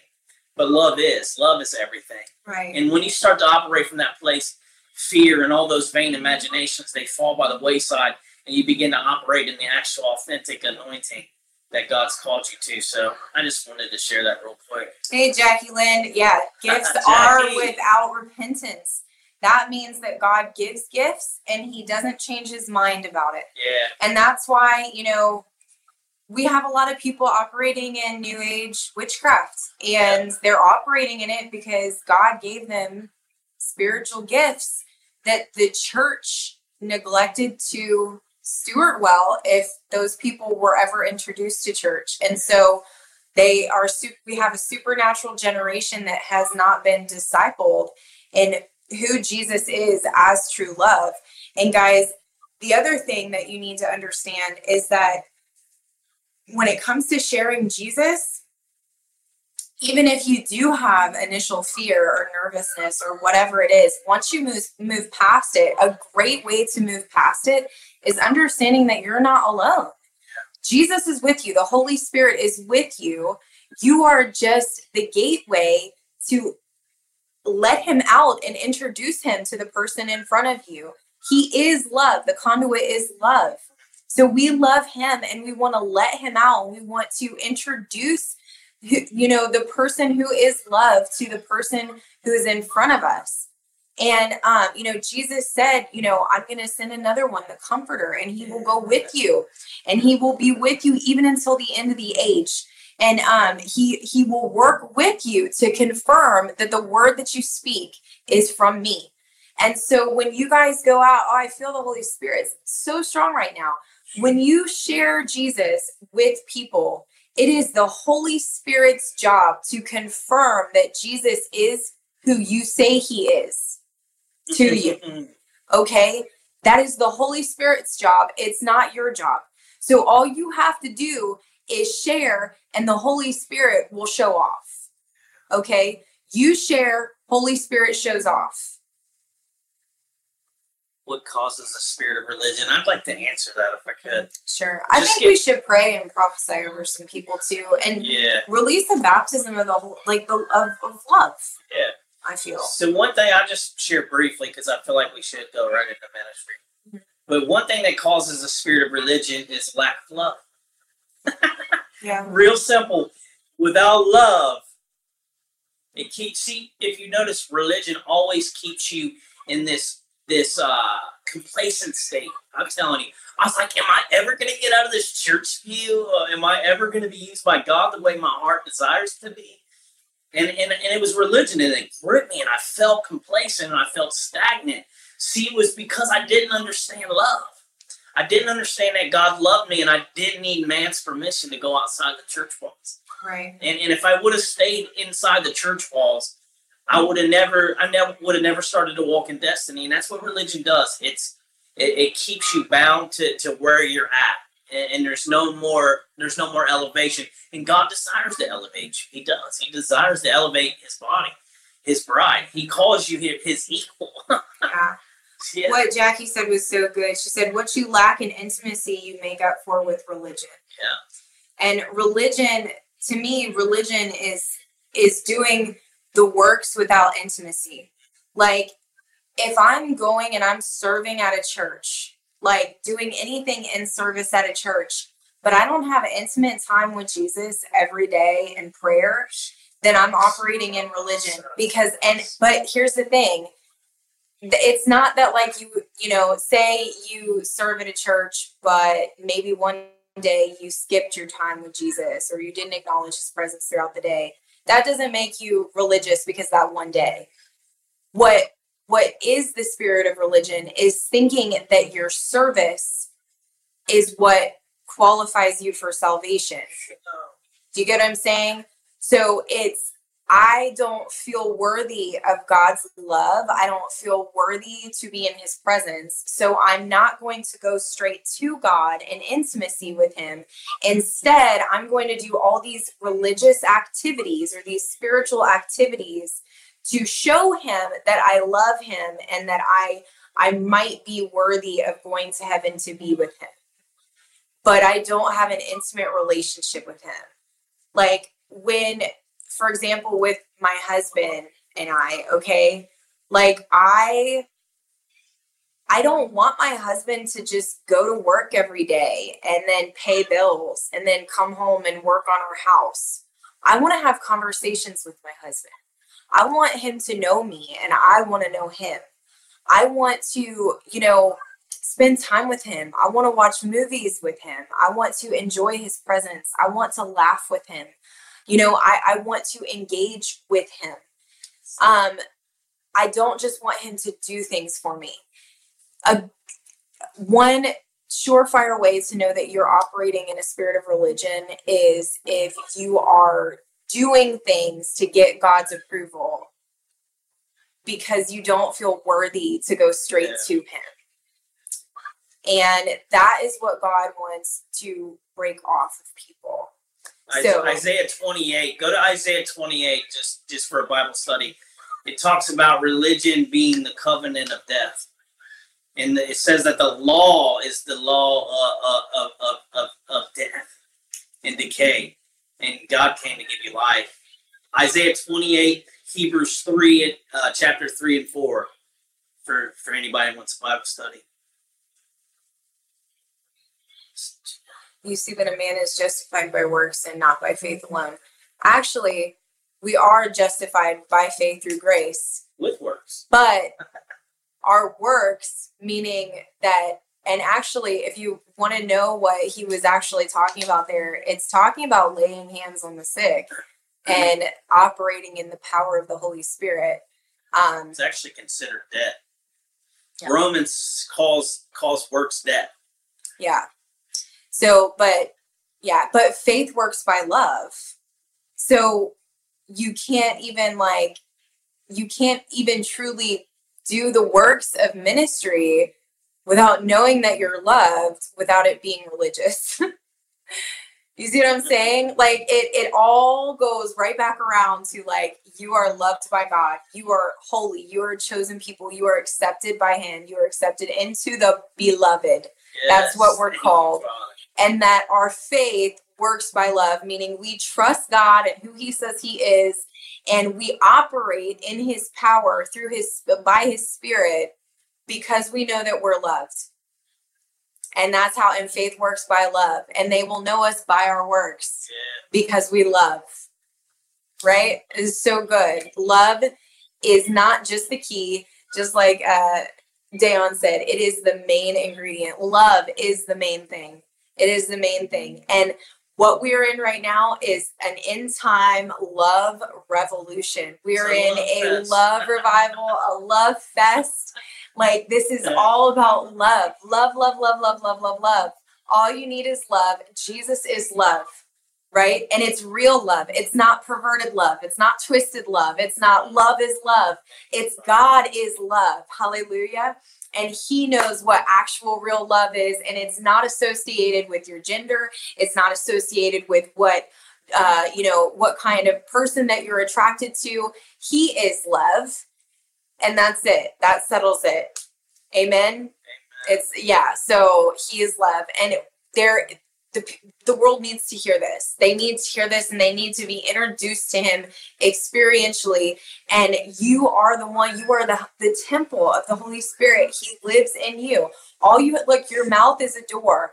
but love is. Love is everything. Right. And when you start to operate from that place, fear and all those vain imaginations, they fall by the wayside and you begin to operate in the actual authentic anointing that God's called you to. So I just wanted to share that real quick. Hey, Jackie Lynn. Yeah, gifts are without repentance. That means that God gives gifts and he doesn't change his mind about it. Yeah. And that's why, you know, we have a lot of people operating in new age witchcraft and they're operating in it because God gave them spiritual gifts that the church neglected to steward well if those people were ever introduced to church. And so they are we have a supernatural generation that has not been discipled in who Jesus is as true love. And guys, the other thing that you need to understand is that when it comes to sharing Jesus, even if you do have initial fear or nervousness or whatever it is, once you move move past it, a great way to move past it is understanding that you're not alone. Jesus is with you. The Holy Spirit is with you. You are just the gateway to let him out and introduce him to the person in front of you. He is love. The conduit is love. So we love him and we want to let him out. We want to introduce you know the person who is love to the person who is in front of us. And um, you know jesus said you know i'm going to send another one the comforter and he will go with you. And he will be with you even until the end of the age. And um, he he will work with you to confirm that the word that you speak is from me. And so when you guys go out oh i feel the holy spirit. So strong right now. When you share jesus with people it is the Holy Spirit's job to confirm that Jesus is who you say he is to mm-hmm, you. Mm-hmm. Okay? That is the Holy Spirit's job. It's not your job. So all you have to do is share, and the Holy Spirit will show off. Okay? You share, Holy Spirit shows off what causes the spirit of religion? I'd like to answer that if I could. Sure. I think get, we should pray and prophesy over some people too, and yeah. release the baptism of the whole, like the of, of love. Yeah. I feel. So one thing I just share briefly because I feel like we should go right into ministry. Mm-hmm. But one thing that causes the spirit of religion is lack of love. yeah. Real simple. Without love, it keeps. See, if you notice, religion always keeps you in this this uh, complacent state. I'm telling you, I was like, am I ever going to get out of this church view? Uh, am I ever going to be used by God the way my heart desires to be? And, and, and it was religion and it gripped me and I felt complacent and I felt stagnant. See, it was because I didn't understand love. I didn't understand that God loved me and I didn't need man's permission to go outside the church walls. Right. And, and if I would have stayed inside the church walls, I would have never, I never would have never started to walk in destiny, and that's what religion does. It's it, it keeps you bound to to where you're at, and, and, there's no more there's no more elevation. And God desires to elevate you. He does. He desires to elevate His body, His bride. He calls you His equal. yeah. Yeah. What Jackie said was so good. She said, "What you lack in intimacy, you make up for with religion." Yeah. And religion, to me, religion is is doing the works without intimacy. Like if I'm going and I'm serving at a church, like doing anything in service at a church, but I don't have intimate time with Jesus every day in prayer, then I'm operating in religion because and but here's the thing it's not that like you you know say you serve at a church but maybe one day you skipped your time with jesus or you didn't acknowledge his presence throughout the day that doesn't make you religious because that one day. What what is the spirit of religion is thinking that your service is what qualifies you for salvation. Do you get what I'm saying? So it's I don't feel worthy of God's love. I don't feel worthy to be in his presence. So I'm not going to go straight to God in intimacy with him. Instead, I'm going to do all these religious activities or these spiritual activities to show him that I love him and that I I might be worthy of going to heaven to be with him. But I don't have an intimate relationship with him. Like when for example, with my husband and I, okay, like I I don't want my husband to just go to work every day and then pay bills and then come home and work on our house. I want to have conversations with my husband. I want him to know me and I want to know him. I want to, you know, spend time with him. I want to watch movies with him. I want to enjoy his presence. I want to laugh with him you know i, I want to engage with him. Um i don't just want him to do things for me. A one surefire way to know that you're operating in a spirit of religion is if you are doing things to get god's approval because you don't feel worthy to go straight yeah. to him. And that is what god wants to break off of people So Isaiah 28. Go to Isaiah 28 just just for a Bible study. It talks about religion being the covenant of death. And it says that the law is the law of, of, of, of, of death and decay. And God came to give you life. Isaiah 28, Hebrews 3, uh, chapter 3 and 4 for, for anybody who wants a Bible study. You see that a man is justified by works and not by faith alone. Actually, we are justified by faith through grace. With works. But our works, meaning that, and actually, if you want to know what he was actually talking about there, it's talking about laying hands on the sick and operating in the power of the Holy Spirit. Um, it's actually considered debt. Yeah. Romans calls calls works debt. Yeah. So, but yeah, but faith works by love. So you can't even like, you can't even truly do the works of ministry without knowing that you're loved without it being religious. you see what I'm saying? Like it it all goes right back around to like you are loved by God. You are holy. You are chosen people. You are accepted by him. You are accepted into the beloved. Yes, That's what we're called and that our faith works by love, meaning we trust God and who He says He is, and we operate in His power through His by His Spirit because we know that we're loved. And that's how and faith works by love. And they will know us by our works because we love. Right? Is so good. Love is not just the key, just like uh Dayon said, it is the main ingredient. Love is the main thing. It is the main thing. And what we're in right now is an in time love revolution. We're in a fest. love revival, a love fest. Like this is all about love. Love, love, love, love, love, love, love. All you need is love. Jesus is love, right? And it's real love. It's not perverted love. It's not twisted love. It's not love is love. It's God is love. Hallelujah and he knows what actual real love is and it's not associated with your gender it's not associated with what uh, you know what kind of person that you're attracted to he is love and that's it that settles it amen, amen. it's yeah so he is love and there the, the world needs to hear this. They need to hear this and they need to be introduced to him experientially. And you are the one, you are the, the temple of the Holy Spirit. He lives in you. All you look, your mouth is a door,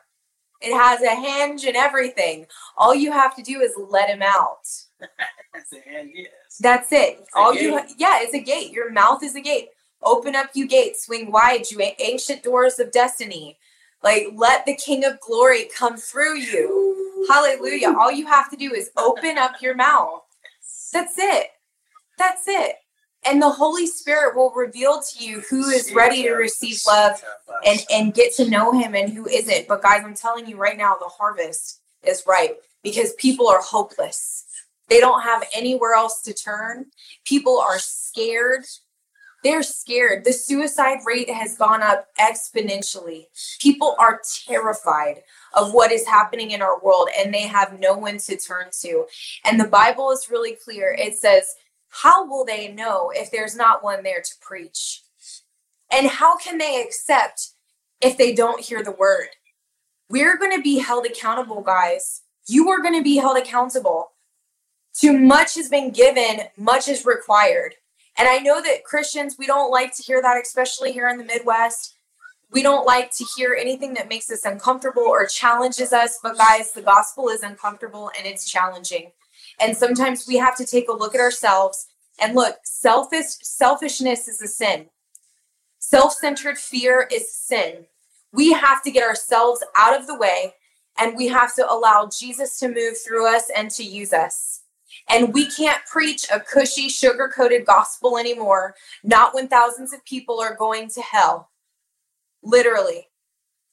it has a hinge and everything. All you have to do is let him out. That's. Yes. That's it. It's All you, yeah, it's a gate. Your mouth is a gate. Open up, you gates, swing wide, you ancient doors of destiny. Like, let the King of Glory come through you. Hallelujah. All you have to do is open up your mouth. That's it. That's it. And the Holy Spirit will reveal to you who is ready to receive love and, and get to know Him and who isn't. But, guys, I'm telling you right now, the harvest is ripe because people are hopeless. They don't have anywhere else to turn. People are scared they're scared. The suicide rate has gone up exponentially. People are terrified of what is happening in our world and they have no one to turn to. And the Bible is really clear. It says, How will they know if there's not one there to preach? And how can they accept if they don't hear the word? We're going to be held accountable, guys. You are going to be held accountable. Too much has been given, much is required. And I know that Christians, we don't like to hear that, especially here in the Midwest. We don't like to hear anything that makes us uncomfortable or challenges us. But guys, the gospel is uncomfortable and it's challenging. And sometimes we have to take a look at ourselves and look, selfish selfishness is a sin. Self-centered fear is sin. We have to get ourselves out of the way and we have to allow Jesus to move through us and to use us. And we can't preach a cushy, sugar coated gospel anymore, not when thousands of people are going to hell. Literally.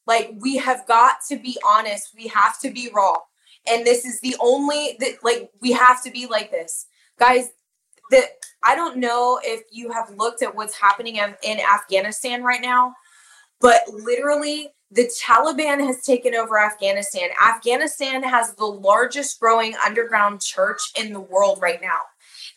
Like, we have got to be honest. We have to be raw. And this is the only that, like, we have to be like this. Guys, that I don't know if you have looked at what's happening in, in Afghanistan right now, but literally, the Taliban has taken over Afghanistan. Afghanistan has the largest growing underground church in the world right now.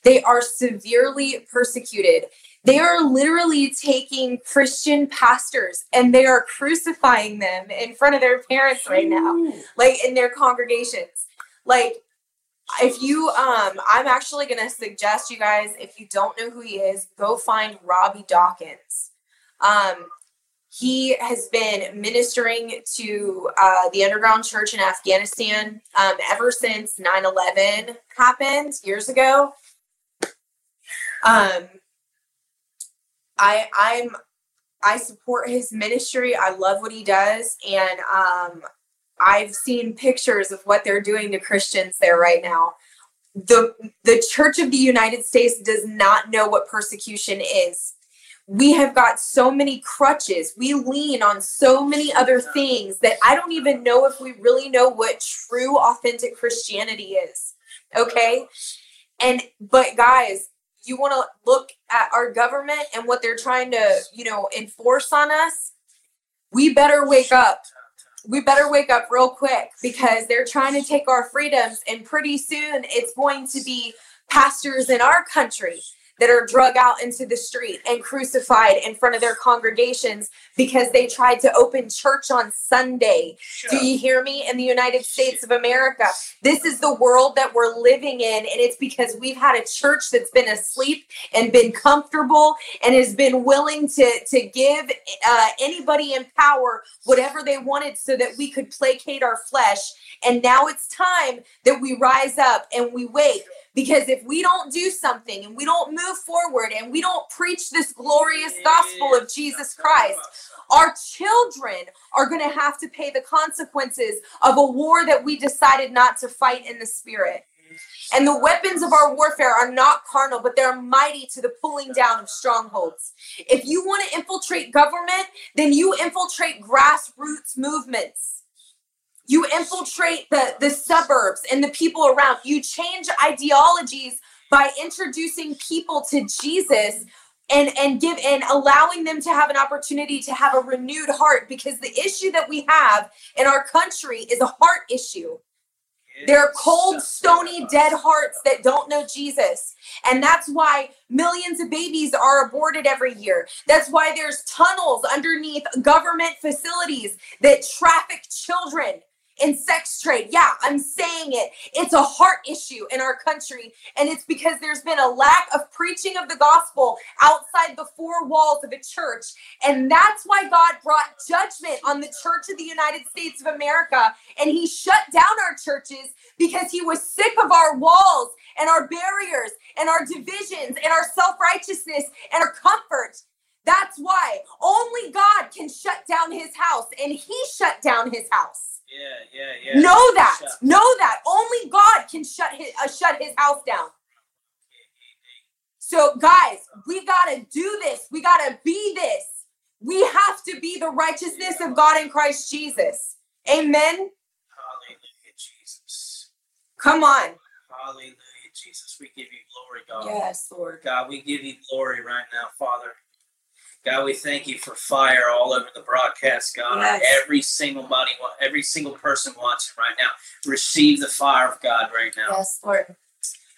They are severely persecuted. They are literally taking Christian pastors and they are crucifying them in front of their parents right now, like in their congregations. Like, if you um i'm actually going to suggest you guys if you don't know who he is go find robby dawkins um he has been ministering to uh, the underground church in afghanistan um, ever since 9-11 happened years ago um i i'm i support his ministry i love what he does and um I've seen pictures of what they're doing to Christians there right now. The the Church of the United States does not know what persecution is. We have got so many crutches. We lean on so many other things that I don't even know if we really know what true authentic Christianity is. Okay? And but guys, you want to look at our government and what they're trying to, you know, enforce on us? We better wake up we better wake up real quick because they're trying to take our freedoms and pretty soon it's going to be pastors in our country that are drug out into the street and crucified in front of their congregations because they tried to open church on Sunday. Do you hear me? In the United States of America, this is the world that we're living in, and it's because we've had a church that's been asleep and been comfortable and has been willing to to give uh, anybody in power whatever they wanted so that we could placate our flesh. And now it's time that we rise up and we wake because if we don't do something and we don't move forward and we don't preach this glorious gospel of Jesus Christ, our children are going to have to pay the consequences of a war that we decided not to fight in the spirit. And the weapons of our warfare are not carnal, but they're mighty to the pulling down of strongholds. If you want to infiltrate government, then you infiltrate grassroots movements. You infiltrate the, the suburbs and the people around. You change ideologies by introducing people to Jesus and and give and allowing them to have an opportunity to have a renewed heart because the issue that we have in our country is a heart issue. There are cold, stony, dead hearts that don't know Jesus. And that's why millions of babies are aborted every year. That's why there's tunnels underneath government facilities that traffic children in sex trade. Yeah, I'm saying it. It's a heart issue in our country. And it's because there's been a lack of preaching of the gospel outside the four walls of a church. And that's why God brought judgment on the church of the United States of America. And he shut down our churches because he was sick of our walls and our barriers and our divisions and our self righteousness and our comfort. That's why only God can shut down his house, and he shut down his house. Yeah, yeah, yeah. Know that. Shut. Know that. Only God can shut his uh, shut his house down. So, guys, we got to do this. We got to be this. We have to be the righteousness of God in Christ Jesus. Amen. Hallelujah, Jesus. Come on. Hallelujah, Jesus. We give you glory, God. Yes, Lord. God, we give you glory right now, Father. God, we thank you for fire all over the broadcast, God. Yes. Every single body, every single person watching right now, receive the fire of God right now. Yes, Lord.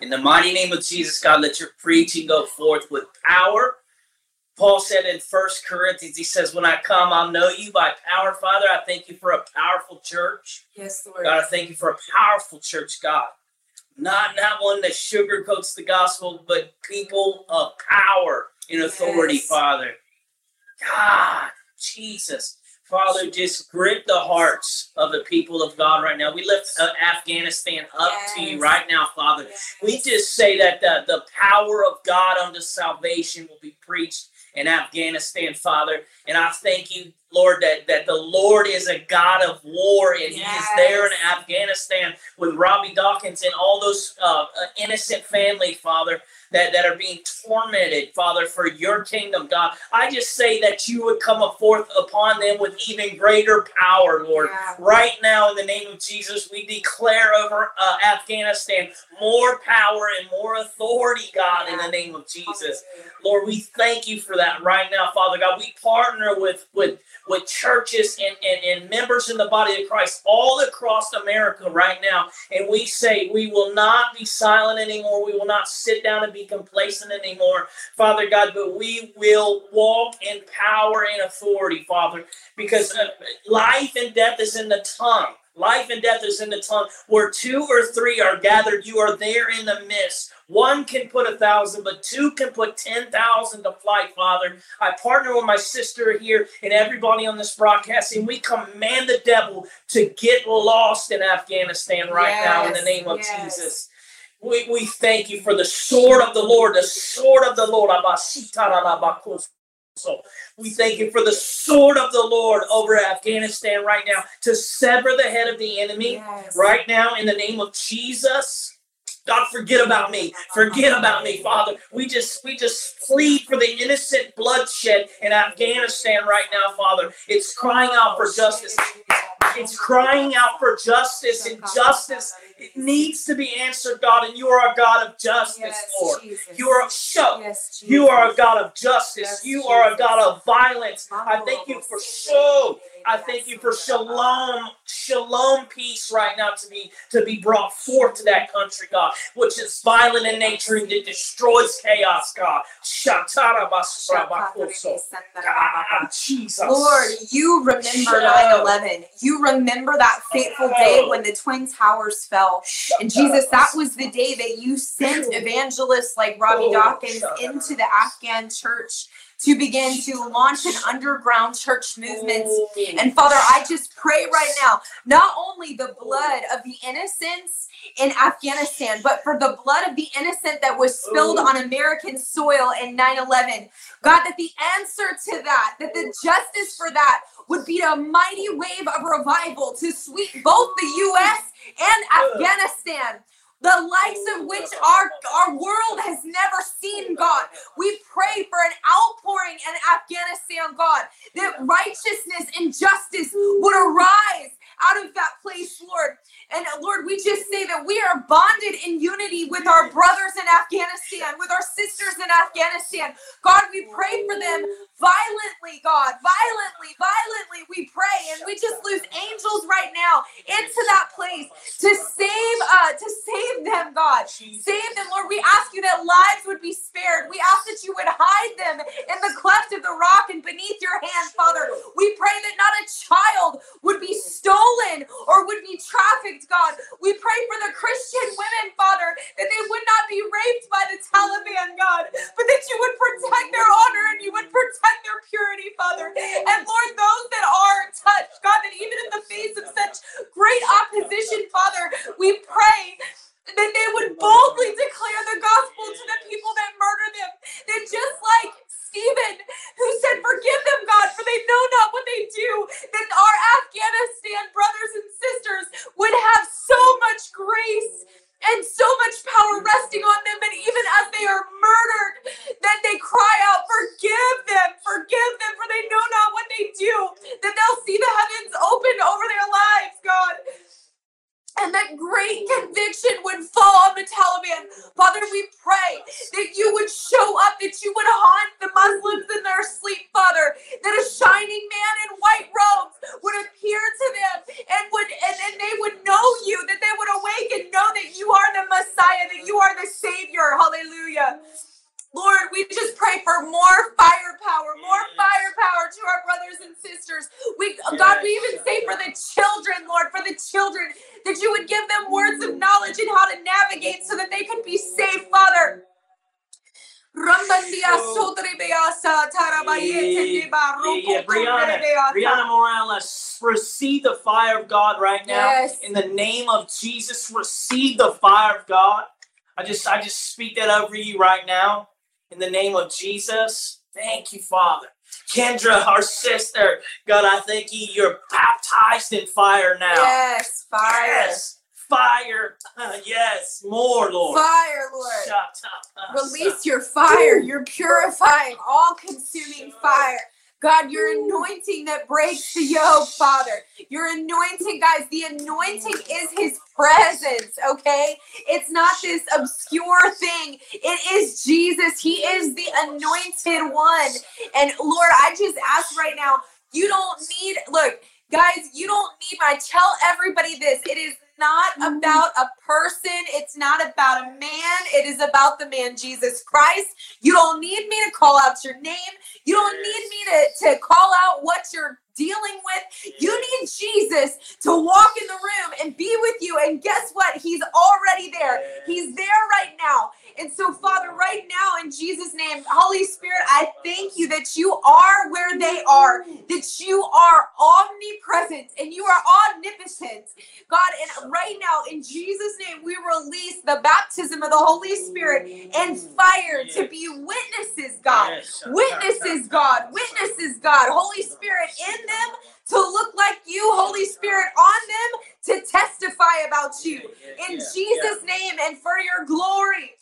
In the mighty name of Jesus, God, let your preaching go forth with power. Paul said in First Corinthians, he says, When I come, I'll know you by power, Father. I thank you for a powerful church. Yes, Lord. God, I thank you for a powerful church, God. Not, not one that sugarcoats the gospel, but people of power and authority, yes. Father. God, Jesus. Father, just grip the hearts of the people of God right now. We lift uh, Afghanistan up yes. to you right now, Father. Yes. We just say that the, the power of God unto salvation will be preached in Afghanistan, Father. And I thank you, Lord, that, that the Lord is a God of war and yes. He is there in Afghanistan with Robby Dawkins and all those uh, uh innocent family, Father that, that are being tormented, Father, for your kingdom, God. I just say that you would come forth upon them with even greater power, Lord. Yeah. Right now, in the name of Jesus, we declare over uh, Afghanistan more power and more authority, God, yeah. in the name of Jesus. Lord, we thank you for that right now, Father God. We partner with with with churches and, and, and members in the body of Christ all across America right now. And we say we will not be silent anymore. We will not sit down and be complacent anymore, Father God, but we will walk in power and authority, Father, because uh, life and death is in the tongue. Life and death is in the tongue. Where two or three are gathered, you are there in the midst. One can put a thousand, but two can put 10,000 to flight, Father. I partner with my sister here and everybody on this broadcast, and we command the devil to get lost in Afghanistan right yes, now in the name of yes. Jesus. We, we thank you for the sword of the Lord, the sword of the Lord. So we thank you for the sword of the Lord over Afghanistan right now to sever the head of the enemy yes. right now in the name of Jesus. God, forget about me. Forget about me, Father. We just we just plead for the innocent bloodshed in Afghanistan right now, Father. It's crying out for justice. It's crying out for justice, and justice it needs to be answered, God. And you are a God of justice, yes, Lord. Jesus. You are show. Yes, you are a God of justice. Yes, you are a God of violence. I thank you for show. I thank you for shalom, shalom peace right now to be to be brought forth to that country, God, which is violent in nature and it destroys chaos, God. Ah, ah, ah, Jesus. Lord, you remember 9-11. You remember that fateful day oh. when the Twin Towers fell. And Jesus, that was the day that you sent evangelists like Robby oh, Dawkins into the Afghan church to begin to launch an underground church movement. And Father, I just pray right now, not only the blood of the innocents in Afghanistan, but for the blood of the innocent that was spilled on American soil in 9 11. God, that the answer to that, that the justice for that would be a mighty wave of revival to sweep both the U.S. and Afghanistan the likes of which our, our world has never seen, God. We pray for an outpouring in Afghanistan, God, that righteousness and justice would arise out of that place, Lord. And uh, Lord, we just say that we are bonded in unity with our brothers in Afghanistan, with our sisters in Afghanistan. God, we pray for them violently, God, violently, violently, we pray. And we just lose angels right now into that place to save, uh, to save them, God. Save them, Lord. We ask you that lives would be spared. We ask that you would hide them in the cleft of the rock and beneath your hand, Father. We pray that not a child would be stolen or would be trafficked, God. We pray for the Christian women, Father, that they would not be raped by the Taliban, God, but that you would protect their honor and you would protect their purity, Father. And Lord, those that are touched, God, that even in the face of such great opposition, Father, we pray that they would boldly declare the gospel to the people that murder them. That just like Stephen, who said, Forgive them, God, for they know not what they do, that our Afghanistan brothers and sisters would have so much grace and so much power resting on them. And even as they are murdered, that they cry out, Forgive them, forgive them, for they know not what they do. That they'll see the heavens open over their lives, God and that great conviction would fall on the Taliban. Father, we pray that you would show up, that you would haunt the Muslims in their sleep, Father, that a shining man in white robes would appear to them and would and, and they would know you, that they would awake and know that you are the Messiah, that you are the Savior. Hallelujah. Lord, we just pray for more firepower, more firepower to our brothers and sisters. We, God, we even say for the children, Lord, for the children, that you would give them words of knowledge and how to navigate so that they could be safe, Father. Oh. Brianna, Brianna Morales, receive the fire of God right now. Yes. In the name of Jesus, receive the fire of God. I just I just speak that over you right now in the name of Jesus. Thank you, Father. Kendra, our sister, God, I thank you. You're baptized in fire now. Yes, fire. Yes, fire. Yes, more, Lord. Fire, Lord. Release your fire. You're purifying, all consuming fire. God, your anointing that breaks the yoke, Father. Your anointing, guys, the anointing is his presence, okay? It's not this obscure thing. It is Jesus. He is the anointed one. And Lord, I just ask right now, you don't need, look, guys, you don't need my tell everybody this. It is not mm-hmm. about a person. It's not about a man. It is about the man Jesus Christ. You don't need me to call out your name. You don't need me to, to call out what you're dealing with. You need Jesus to walk in the room and be with you. And guess what? He's already there. He's there right now. And so, Father, right now, in Jesus' name, Holy Spirit, I thank you that you are where they are, that you are omnipresent and you are omnipotent. God, and right now, in Jesus' name, we release the baptism of the Holy Spirit and fire to be witnesses, God. Witnesses, God. Witnesses, God. Holy Spirit, in them to look like you, Holy Spirit, on them to testify about you. In Jesus' name and for your glory.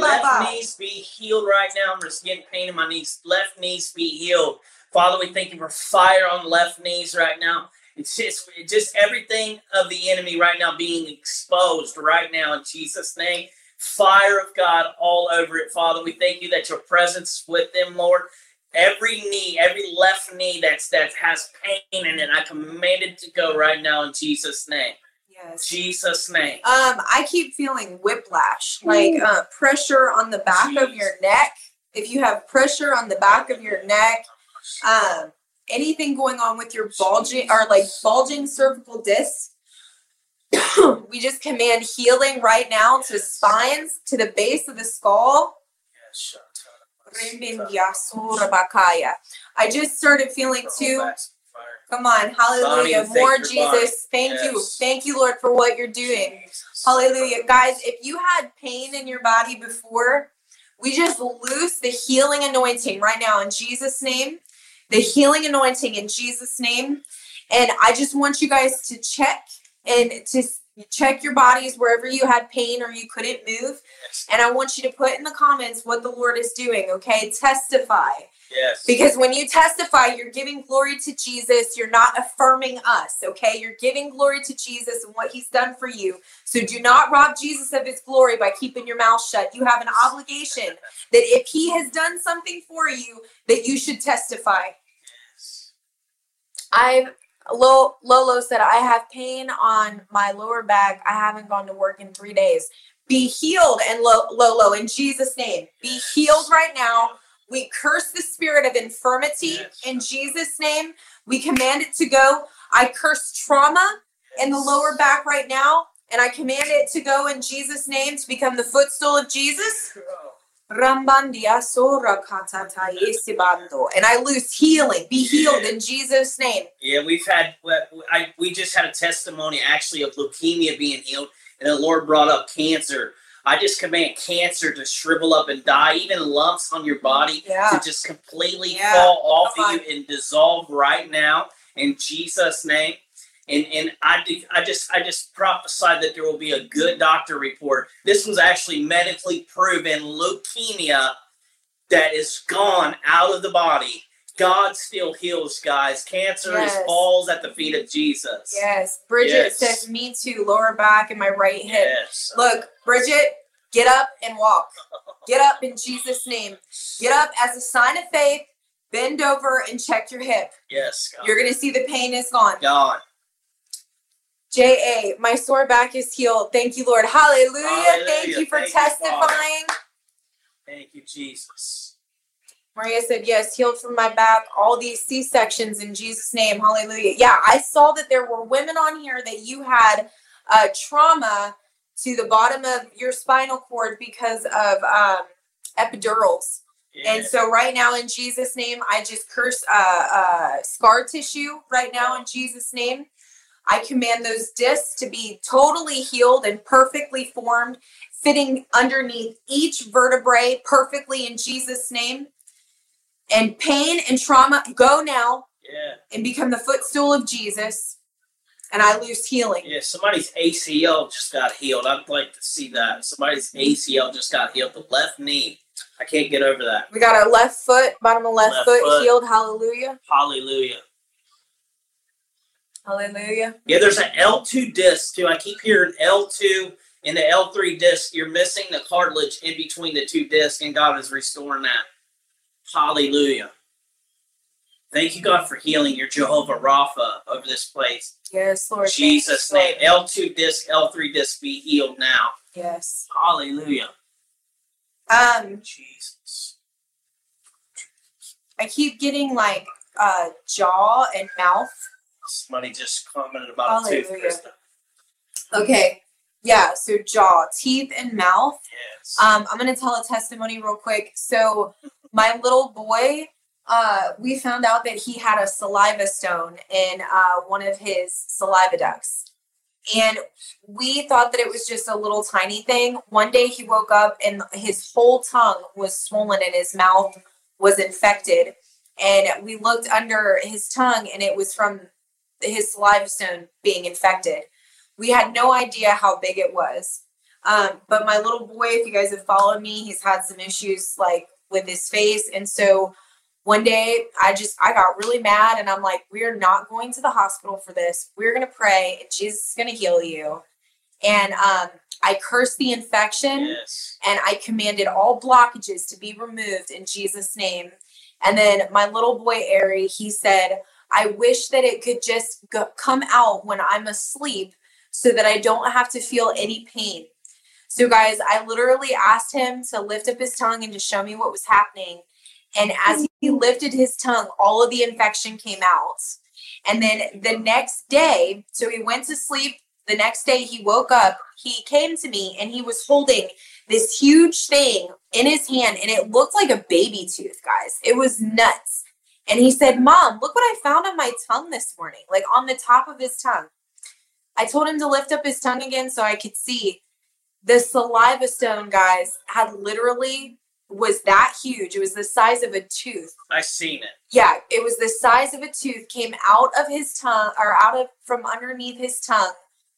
Left knees be healed right now. I'm just getting pain in my knees. Left knees be healed. Father, we thank you for fire on left knees right now. It's just, it's just everything of the enemy right now being exposed right now in Jesus' name. Fire of God all over it, Father. We thank you that your presence with them, Lord. Every knee, every left knee that's that has pain in it, I command it to go right now in Jesus' name. Yes. Jesus' name. Um, I keep feeling whiplash, like uh, pressure on the back Jeez. of your neck. If you have pressure on the back of your neck, um, anything going on with your bulging or like bulging cervical disc, we just command healing right now to spines, to the base of the skull. I just started feeling too Come on. Hallelujah. Bonnie, More Jesus. Thank yes. you. Thank you, Lord, for what you're doing. Jesus. Hallelujah. Guys, if you had pain in your body before, we just loose the healing anointing right now in Jesus' name. The healing anointing in Jesus' name. And I just want you guys to check and to check your bodies wherever you had pain or you couldn't move. And I want you to put in the comments what the Lord is doing, okay? Testify. Yes. Because when you testify, you're giving glory to Jesus. You're not affirming us, okay? You're giving glory to Jesus and what he's done for you. So do not rob Jesus of his glory by keeping your mouth shut. You have an obligation that if he has done something for you, that you should testify. Yes. I've Lolo said, I have pain on my lower back. I haven't gone to work in three days. Be healed and Lolo in Jesus' name. Be healed right now we curse the spirit of infirmity in Jesus' name. We command it to go. I curse trauma in the lower back right now, and I command it to go in Jesus' name to become the footstool of Jesus. And I lose healing. Be healed in Jesus' name. Yeah, we've had, I, we just had a testimony actually of leukemia being healed, and the Lord brought up cancer. I just command cancer to shrivel up and die, even lumps on your body yeah. to just completely yeah. fall off Come of on. you and dissolve right now in Jesus' name. And and I I just I just prophesied that there will be a good doctor report. This was actually medically proven leukemia that is gone out of the body. God still heals, guys. Cancer yes. falls at the feet of Jesus. Yes. Bridget yes. says, Me too, lower back and my right hip. Yes. Look, Bridget, get up and walk. Get up in Jesus' name. Get up as a sign of faith. Bend over and check your hip. Yes. God. You're going to see the pain is gone. Gone. J.A., my sore back is healed. Thank you, Lord. Hallelujah. Hallelujah. Thank you for Thank testifying. You, Thank you, Jesus. Maria said, Yes, healed from my back, all these C sections in Jesus' name. Hallelujah. Yeah, I saw that there were women on here that you had uh, trauma to the bottom of your spinal cord because of um, epidurals. Yeah. And so, right now, in Jesus' name, I just curse uh, uh, scar tissue right now in Jesus' name. I command those discs to be totally healed and perfectly formed, fitting underneath each vertebrae perfectly in Jesus' name. And pain and trauma go now yeah. and become the footstool of Jesus. and I lose healing. Yeah, somebody's ACL just got healed. I'd like to see that. Somebody's ACL just got healed. The left knee. I can't get over that. We got our left foot, bottom of left, Left foot, foot. healed. Hallelujah. Hallelujah. Hallelujah. Yeah, there's an L2 disc too. I keep hearing L2 and the L3 disc. You're missing the cartilage in between the two discs, and God is restoring that. Hallelujah. Thank you, God, for healing your Jehovah Rapha over this place. Yes, Lord. Jesus' name. Lord. L2 disc, L3 disc be healed now. Yes. Hallelujah. Um, Jesus. I keep getting like uh jaw and mouth. Somebody just commented about a tooth, Krista. Okay. Yeah, so jaw, teeth, and mouth. Yes. Um, I'm gonna tell a testimony real quick. So my little boy, uh, we found out that he had a saliva stone in uh, one of his saliva ducts. And we thought that it was just a little tiny thing. One day he woke up and his whole tongue was swollen and his mouth was infected. And we looked under his tongue and it was from his saliva stone being infected. We had no idea how big it was. Um, but my little boy, if you guys have followed me, he's had some issues like with his face. And so one day I just I got really mad and I'm like, we're not going to the hospital for this. We're gonna pray and Jesus is gonna heal you. And um I cursed the infection yes. and I commanded all blockages to be removed in Jesus' name. And then my little boy Ari, he said, I wish that it could just go, come out when I'm asleep so that I don't have to feel any pain. So, guys, I literally asked him to lift up his tongue and to show me what was happening. And as he lifted his tongue, all of the infection came out. And then the next day, so he went to sleep. The next day, he woke up. He came to me and he was holding this huge thing in his hand, and it looked like a baby tooth, guys. It was nuts. And he said, Mom, look what I found on my tongue this morning, like on the top of his tongue. I told him to lift up his tongue again so I could see. The saliva stone, guys, had literally was that huge. It was the size of a tooth. I seen it. Yeah, it was the size of a tooth came out of his tongue or out of from underneath his tongue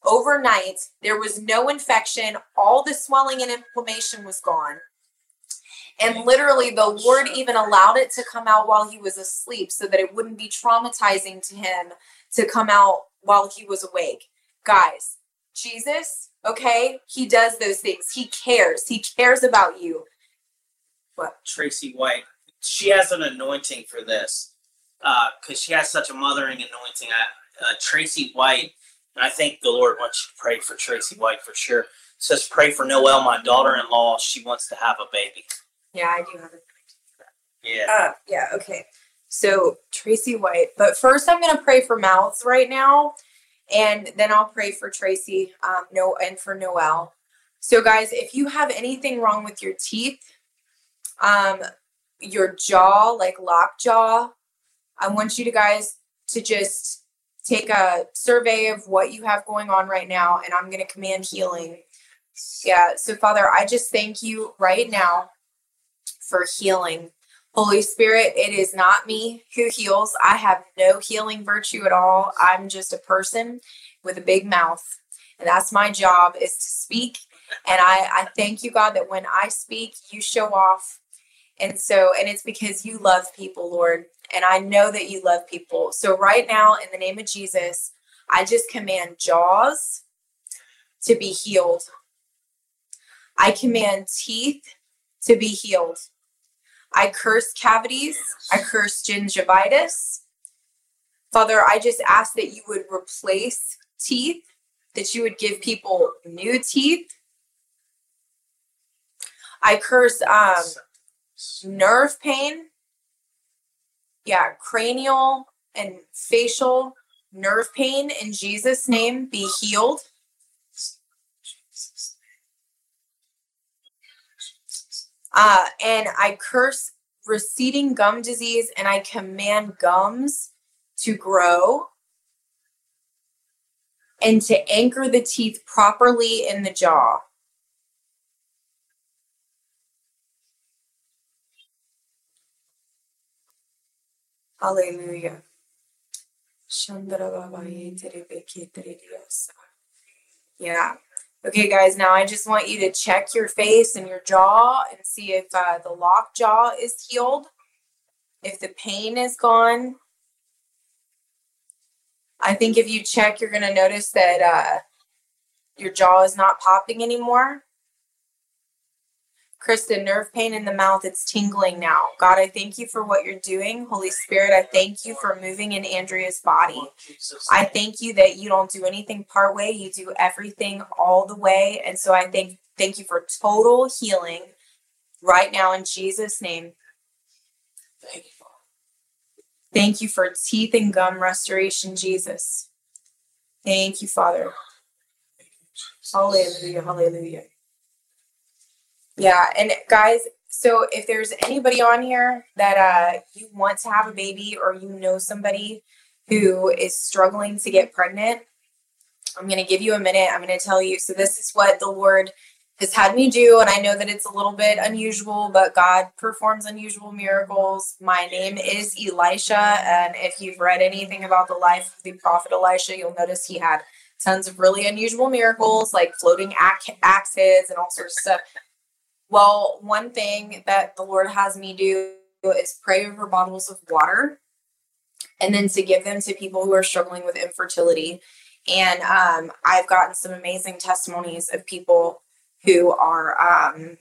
overnight. There was no infection. All the swelling and inflammation was gone. And literally, the Lord even allowed it to come out while he was asleep so that it wouldn't be traumatizing to him to come out while he was awake. Guys, Jesus, okay, he does those things. He cares. He cares about you. What? Tracy White. She has an anointing for this because she has such a mothering anointing. I, uh, Tracy White, and I think the Lord wants you to pray for Tracy White for sure. It says pray for Noelle, my daughter-in-law. She wants to have a baby. Yeah, I do have it. Yeah. Uh, yeah, okay. So Tracy White, but first I'm gonna pray for mouths right now, and then I'll pray for Tracy, um, no, and for Noelle. So guys, if you have anything wrong with your teeth, um, your jaw, like lockjaw, I want you to guys to just take a survey of what you have going on right now, and I'm gonna command healing. Yeah. So Father, I just thank you right now for healing. Holy Spirit, it is not me who heals. I have no healing virtue at all. I'm just a person with a big mouth. And that's my job is to speak. And I, I thank you, God, that when I speak, you show off. And so, and it's because you love people, Lord. And I know that you love people. So, right now, in the name of Jesus, I just command jaws to be healed. I command teeth to be healed. I curse cavities. I curse gingivitis. Father, I just ask that you would replace teeth, that you would give people new teeth. I curse um, nerve pain. Yeah, cranial and facial nerve pain in Jesus' name be healed. Uh, and I curse receding gum disease and I command gums to grow and to anchor the teeth properly in the jaw. Hallelujah. Yeah. Okay, guys, now I just want you to check your face and your jaw and see if uh, the lock jaw is healed, if the pain is gone. I think if you check, you're going to notice that uh, your jaw is not popping anymore. Kristen, nerve pain in the mouth, it's tingling now. God, I thank you for what you're doing. Holy Spirit, I thank you for moving in Andrea's body. I thank you that you don't do anything part way, you do everything all the way. And so I thank thank you for total healing right now in Jesus' name. Thank you. Thank you for teeth and gum restoration, Jesus. Thank you, Father. Hallelujah. Hallelujah. Yeah, and guys, so if there's anybody on here that uh, you want to have a baby or you know somebody who is struggling to get pregnant, I'm going to give you a minute. I'm going to tell you. So, this is what the Lord has had me do. And I know that it's a little bit unusual, but God performs unusual miracles. My name is Elisha. And if you've read anything about the life of the prophet Elisha, you'll notice he had tons of really unusual miracles like floating axes and all sorts of stuff. Well, one thing that the Lord has me do is pray over bottles of water and then to give them to people who are struggling with infertility. And um, I've gotten some amazing testimonies of people who are um,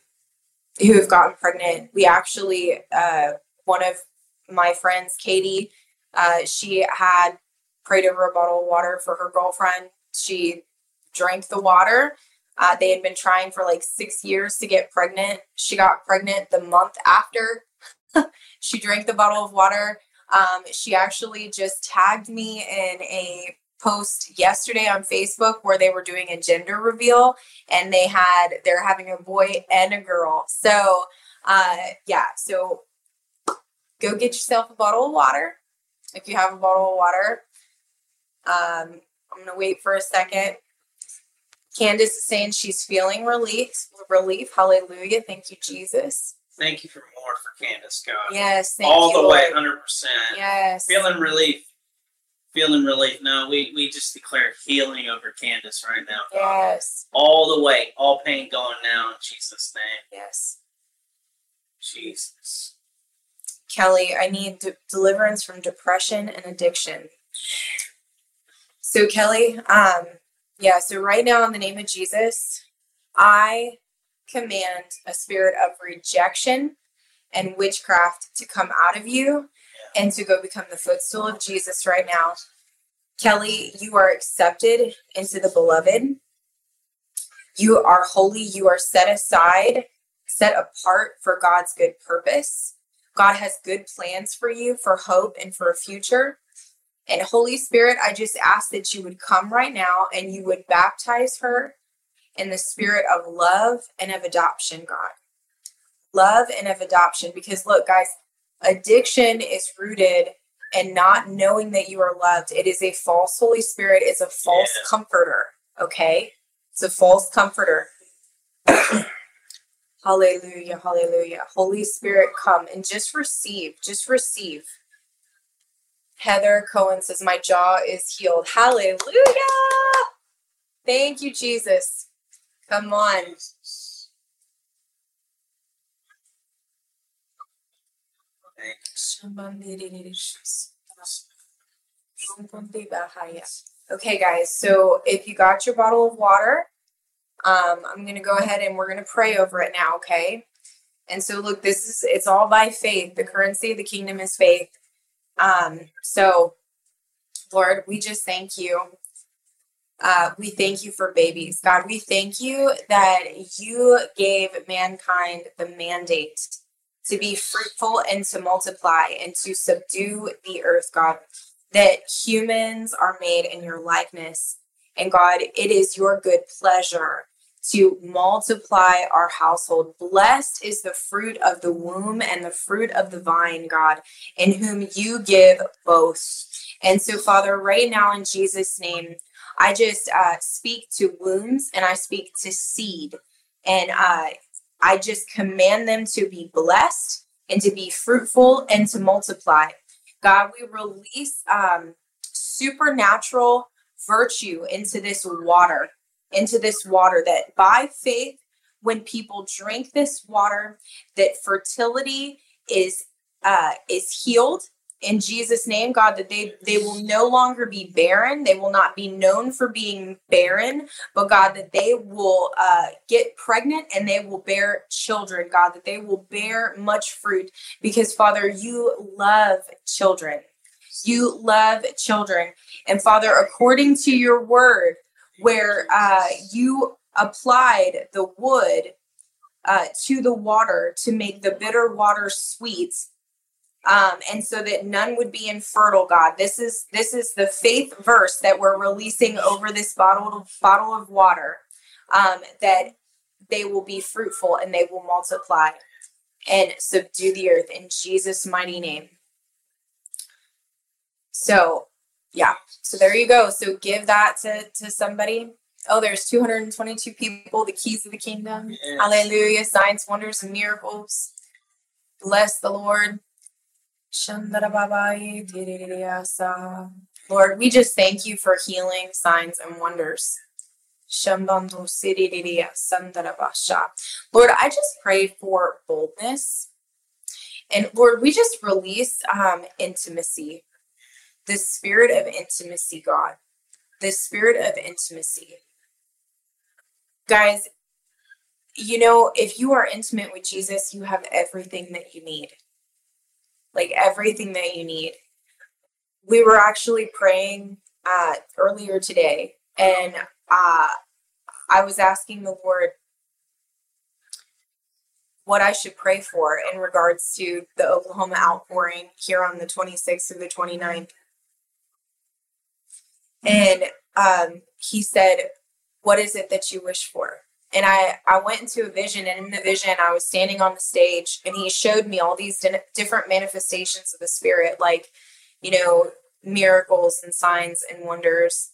who have gotten pregnant. We actually, uh, one of my friends, Katie, uh, she had prayed over a bottle of water for her girlfriend. She drank the water uh, they had been trying for like six years to get pregnant. She got pregnant the month after she drank the bottle of water. Um, she actually just tagged me in a post yesterday on Facebook where they were doing a gender reveal and they had they're having a boy and a girl. So uh yeah, so go get yourself a bottle of water if you have a bottle of water. Um I'm gonna wait for a second. Candace is saying she's feeling relief. Relief. Hallelujah. Thank you, Jesus. Thank you for more for Candace, God. Yes. All you, the Lord. way, 100%. Yes. Feeling relief. Feeling relief. No, we, we just declare healing over Candace right now. God. Yes. All the way. All pain going now in Jesus' name. Yes. Jesus. Kelly, I need de- deliverance from depression and addiction. So, Kelly, um, yeah, so right now, in the name of Jesus, I command a spirit of rejection and witchcraft to come out of you and to go become the footstool of Jesus right now. Kelly, you are accepted into the beloved. You are holy. You are set aside, set apart for God's good purpose. God has good plans for you for hope and for a future. And Holy Spirit, I just ask that you would come right now and you would baptize her in the spirit of love and of adoption, God. Love and of adoption. Because look, guys, addiction is rooted in not knowing that you are loved. It is a false Holy Spirit, it's a false yeah. comforter. Okay? It's a false comforter. hallelujah, hallelujah. Holy Spirit, come and just receive, just receive. Heather Cohen says, My jaw is healed. Hallelujah. Thank you, Jesus. Come on. Okay, guys, so if you got your bottle of water, um, I'm going to go ahead and we're going to pray over it now, okay? And so, look, this is it's all by faith. The currency of the kingdom is faith. Um, so, Lord, we just thank you. Uh, we thank you for babies. God, we thank you that you gave mankind the mandate to be fruitful and to multiply and to subdue the earth, God. That humans are made in your likeness. And God, it is your good pleasure to multiply our household. Blessed is the fruit of the womb and the fruit of the vine, God, in whom you give both. And so, Father, right now in Jesus' name, I just uh, speak to wombs and I speak to seed. And uh, I just command them to be blessed and to be fruitful and to multiply. God, we release um, supernatural virtue into this water, into this water that by faith, when people drink this water, that fertility is uh, is healed in Jesus' name, God, that they they will no longer be barren. They will not be known for being barren, but God, that they will uh, get pregnant and they will bear children. God, that they will bear much fruit because Father, you love children. You love children, and Father, according to your word, where uh, you applied the wood uh, to the water to make the bitter water sweet um, and so that none would be infertile god. This is this is the faith verse that we're releasing over this bottle of, bottle of water um, that they will be fruitful and they will multiply and subdue the earth in jesus mighty name. So yeah. So there you go. So give that to to somebody. Oh there's 222 people the keys of the kingdom. Yes. hallelujah. Signs wonders and miracles. Bless the lord. Lord, we just thank you for healing, signs, and wonders. Lord, I just pray for boldness. And Lord, we just release um, intimacy, the spirit of intimacy, God, the spirit of intimacy. Guys, you know, if you are intimate with Jesus, you have everything that you need like everything that you need. We were actually praying uh, earlier today, and uh, I was asking the Lord what I should pray for in regards to the Oklahoma outpouring here on the 26th or the 29th. And um, he said, What is it that you wish for? and I I went into a vision, and in the vision, I was standing on the stage, and he showed me all these different manifestations of the Spirit, like you know miracles and signs and wonders.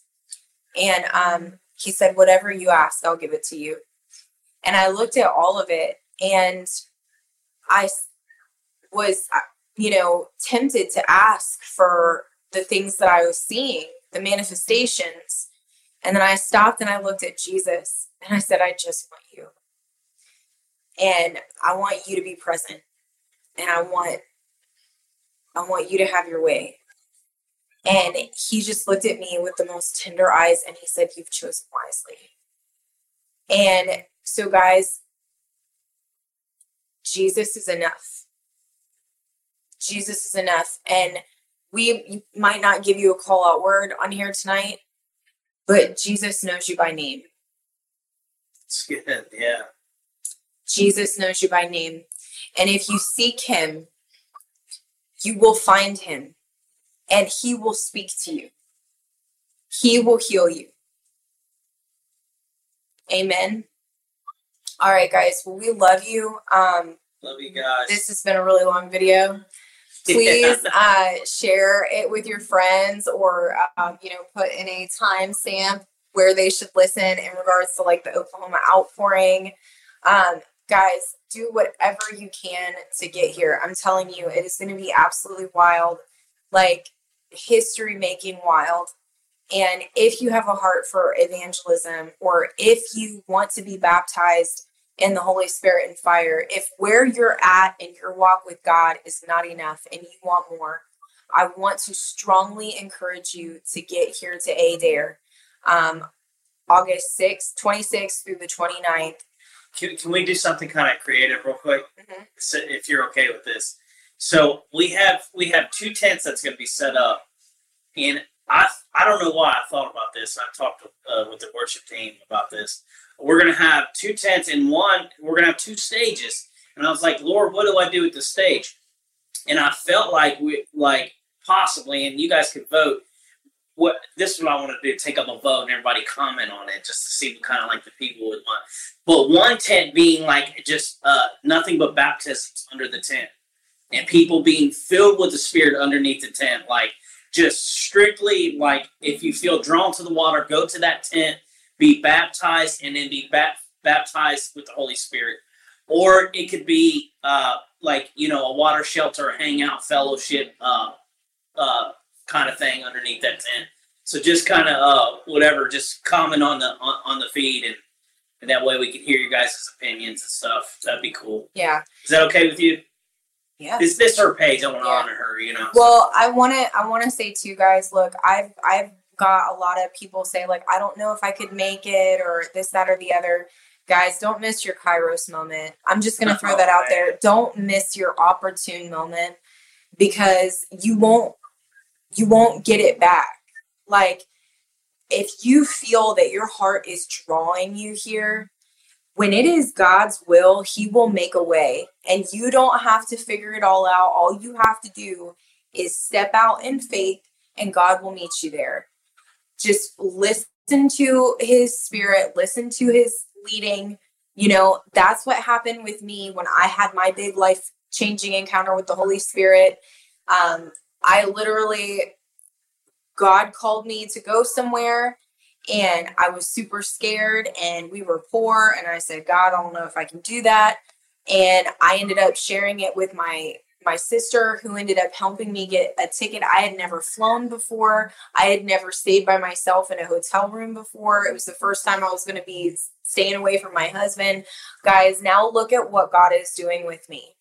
And um, he said, "Whatever you ask, I'll give it to you." And I looked at all of it, and I was, uh, you know, tempted to ask for the things that I was seeing, the manifestations. And then I stopped and I looked at Jesus and I said, I just want you. And I want you to be present. And I want I want you to have your way. And he just looked at me with the most tender eyes and he said, You've chosen wisely. And so, guys, Jesus is enough. Jesus is enough. And we might not give you a call out word on here tonight, but Jesus knows you by name. It's good. Yeah. Jesus knows you by name. And if you seek him, you will find him and he will speak to you. He will heal you. Amen. All right, guys. Well, we love you. Um, love you guys. This has been a really long video. Please yeah. uh, share it with your friends or, um, you know, put in a time stamp where they should listen in regards to like the Oklahoma outpouring. Um, guys, do whatever you can to get here. I'm telling you, it is going to be absolutely wild, like history making wild. And if you have a heart for evangelism, or if you want to be baptized in the Holy Spirit and fire, if where you're at in your walk with God is not enough and you want more, I want to strongly encourage you to get here to Adair um, August 6th, 26th through the 29th. Can, can we do something kind of creative real quick? Mm-hmm. So if you're okay with this. So we have we have two tents that's going to be set up, and I I don't know why I thought about this. I talked uh, with the worship team about this. We're going to have two tents in one. We're going to have two stages, and I was like, Lord, what do I do with the stage? And I felt like we like possibly, and you guys could vote what this is what I want to do: take up a vote and everybody comment on it, just to see what kind of like the people would want. But one tent being like just uh, nothing but baptisms under the tent, and people being filled with the Spirit underneath the tent, like just strictly like if you feel drawn to the water, go to that tent, be baptized, and then be bat- baptized with the Holy Spirit. Or it could be uh, like you know a water shelter, hangout, fellowship. Uh, uh, kind of thing underneath that tent. So just kind of uh, whatever, just comment on the on, on the feed, and, and that way we can hear your guys' opinions and stuff. That'd be cool. Yeah. Is that okay with you? Yeah. Is this her page? I want to Yeah. honor her. You know. Well, I want to I want to say to you guys, look, I've I've got a lot of people say like I don't know if I could make it or this that or the other. Guys, don't miss your Kairos moment. I'm just going to throw that out there. Don't miss your opportune moment because you won't you won't get it back. Like if you feel that your heart is drawing you here, when it is God's will, He will make a way. And you don't have to figure it all out. All you have to do is step out in faith, and God will meet you there. Just listen to His Spirit, listen to His leading. You know, that's what happened with me when I had my big life changing encounter with the Holy Spirit. Um, I literally, God called me to go somewhere and I was super scared and we were poor and I said, God, I don't know if I can do that. And I ended up sharing it with my my sister who ended up helping me get a ticket. I had never flown before. I had never stayed by myself in a hotel room before. It was the first time I was going to be staying away from my husband. Guys, now look at what God is doing with me.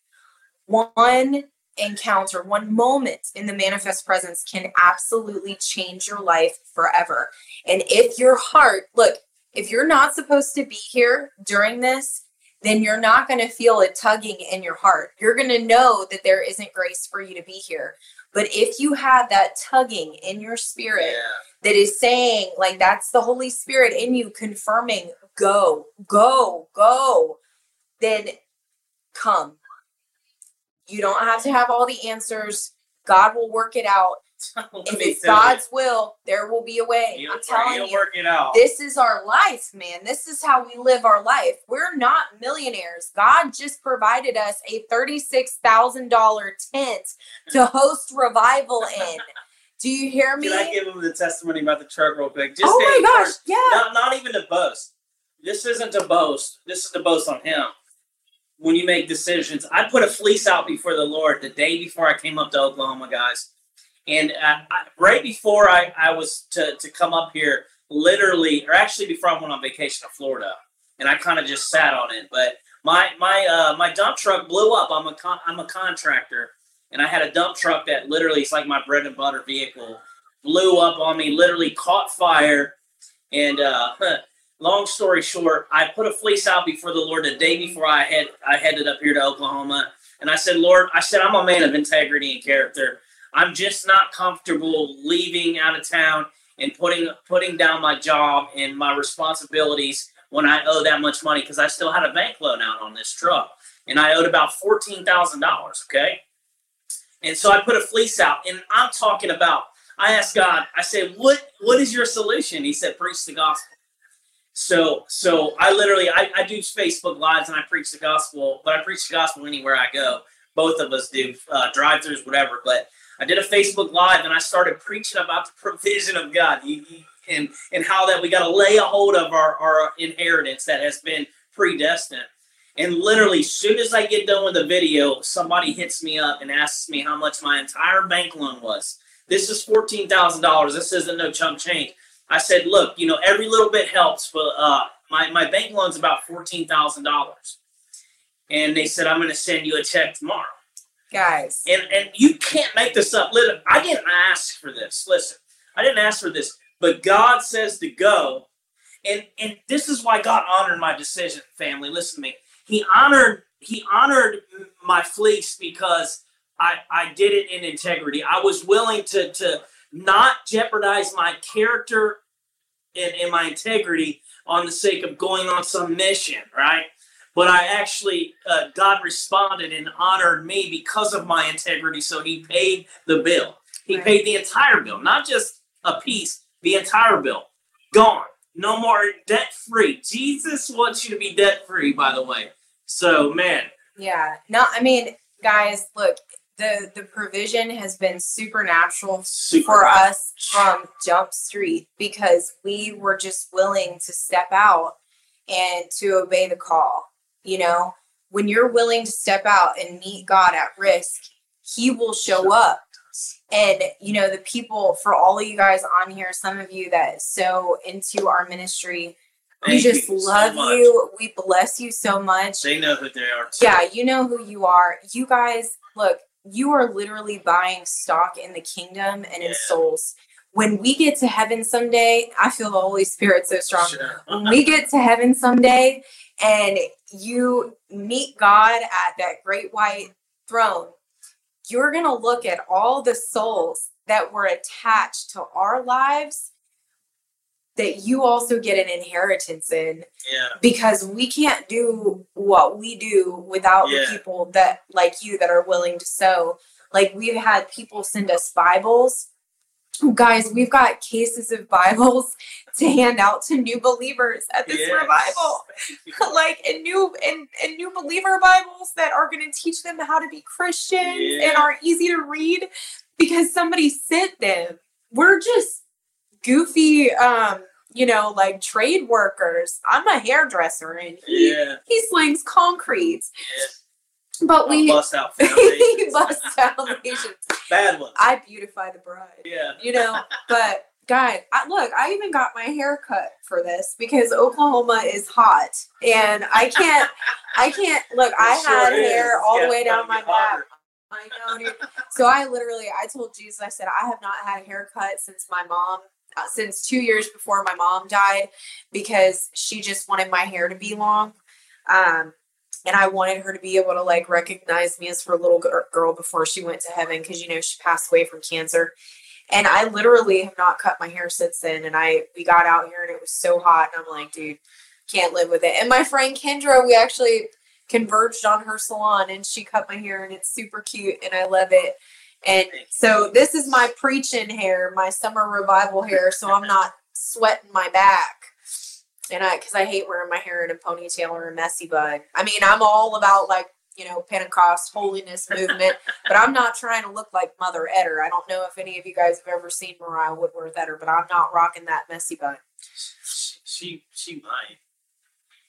One encounter, one moment in the manifest presence can absolutely change your life forever. And if your heart, look, if you're not supposed to be here during this, then you're not going to feel a tugging in your heart. You're going to know that there isn't grace for you to be here. But if you have that tugging in your spirit yeah. that is saying, like, that's the Holy Spirit in you confirming, go, go, go, then come. You don't have to have all the answers. God will work it out. If it's God's will, there will be a way. He'll, I'm telling you. work it out. This is our life, man. This is how we live our life. We're not millionaires. God just provided us a $36,000 tent to host revival in. Do you hear me? Can I give him the testimony about the truck real quick? Just oh my gosh, yeah. not not even to boast. This isn't to boast. This is to boast on him. When you make decisions, I put a fleece out before the Lord the day before I came up to Oklahoma, guys. And uh, right before I, I was to, to come up here, literally, or actually before I went on vacation to Florida, and I kind of just sat on it. But my my uh, my dump truck blew up. I'm a con- I'm a contractor, and I had a dump truck that literally is like my bread and butter vehicle. Blew up on me, literally caught fire, and uh, long story short, I put a fleece out before the Lord the day before I had I headed up here to Oklahoma, and I said, Lord, I said I'm a man of integrity and character. I'm just not comfortable leaving out of town and putting putting down my job and my responsibilities when I owe that much money because I still had a bank loan out on this truck and I owed about fourteen thousand dollars. Okay, and so I put a fleece out, and I'm talking about. I asked God. I said, "What what is your solution?" He said, "Preach the gospel." So so I literally I, I do Facebook lives and I preach the gospel, but I preach the gospel anywhere I go. Both of us do uh, drive-throughs, whatever. But I did a Facebook live and I started preaching about the provision of God and and how that we got to lay a hold of our, our inheritance that has been predestined. And literally, soon as I get done with the video, somebody hits me up and asks me how much my entire bank loan was. This is fourteen thousand dollars. This isn't no chump change. I said, look, you know, every little bit helps, but uh, my my bank loan's about fourteen thousand dollars. And they said, I'm going to send you a check tomorrow. Guys. And and you can't make this up. Listen, I didn't ask for this. Listen, I didn't ask for this, but God says to go, and and this is why God honored my decision. Family, listen to me. He honored He honored my fleece because I I did it in integrity. I was willing to to not jeopardize my character and, and my integrity on the sake of going on some mission, right? But I actually, uh, God responded and honored me because of my integrity. So He paid the bill. He Right. paid the entire bill, not just a piece, the entire bill. Gone. No more debt free. Jesus wants you to be debt free, by the way. So, man, Yeah. No, I mean, guys, look, the the provision has been supernatural super. for us from Jump Street because we were just willing to step out and to obey the call. You know, when you're willing to step out and meet God at risk, He will show up. And you know, the people for all of you guys on here, some of you that so into our ministry, we just you love much. you. We bless you so much. They know who they are. too. Yeah, you know who you are. You guys, look, you are literally buying stock in the kingdom and in souls. When we get to heaven someday, I feel the Holy Spirit so strong. Sure. When we get to heaven someday and you meet God at that great white throne, you're going to look at all the souls that were attached to our lives that you also get an inheritance in Yeah. because we can't do what we do without Yeah. the people that like you that are willing to sow like we've had people send us bibles guys we've got cases of bibles to hand out to new believers at this Yes. revival like and new and, and new believer bibles that are going to teach them how to be christians and are easy to read because somebody sent them we're just goofy um you know like trade workers i'm a hairdresser and he, Yeah. he slings concrete yeah. But I'll we bust out foundations. busts foundations Bad ones. i beautify the bride Yeah. you know but guy I, look i even got my hair cut for this because oklahoma is hot and i can't i can't look i sure had is. hair all Yeah, the way down my back. I know, dude. So I literally, I told Jesus, I said, I have not had a haircut since my mom, uh, since two years before my mom died, because she just wanted my hair to be long. Um, and I wanted her to be able to like recognize me as her little girl before she went to heaven, because you know she passed away from cancer. And I literally have not cut my hair since then. And I we got out here and it was so hot, and I'm like, dude, can't live with it. And my friend Kendra, we actually converged on her salon and she cut my hair and it's super cute and I love it. And so this is my preaching hair, my summer revival hair, so I'm not sweating my back. And I cuz I hate wearing my hair in a ponytail or a messy bun. I mean, I'm all about like, you know, Pentecost holiness movement, but I'm not trying to look like Mother Etter. I don't know if any of you guys have ever seen Maria Woodworth Etter, but I'm not rocking that messy bun. She, she, she might.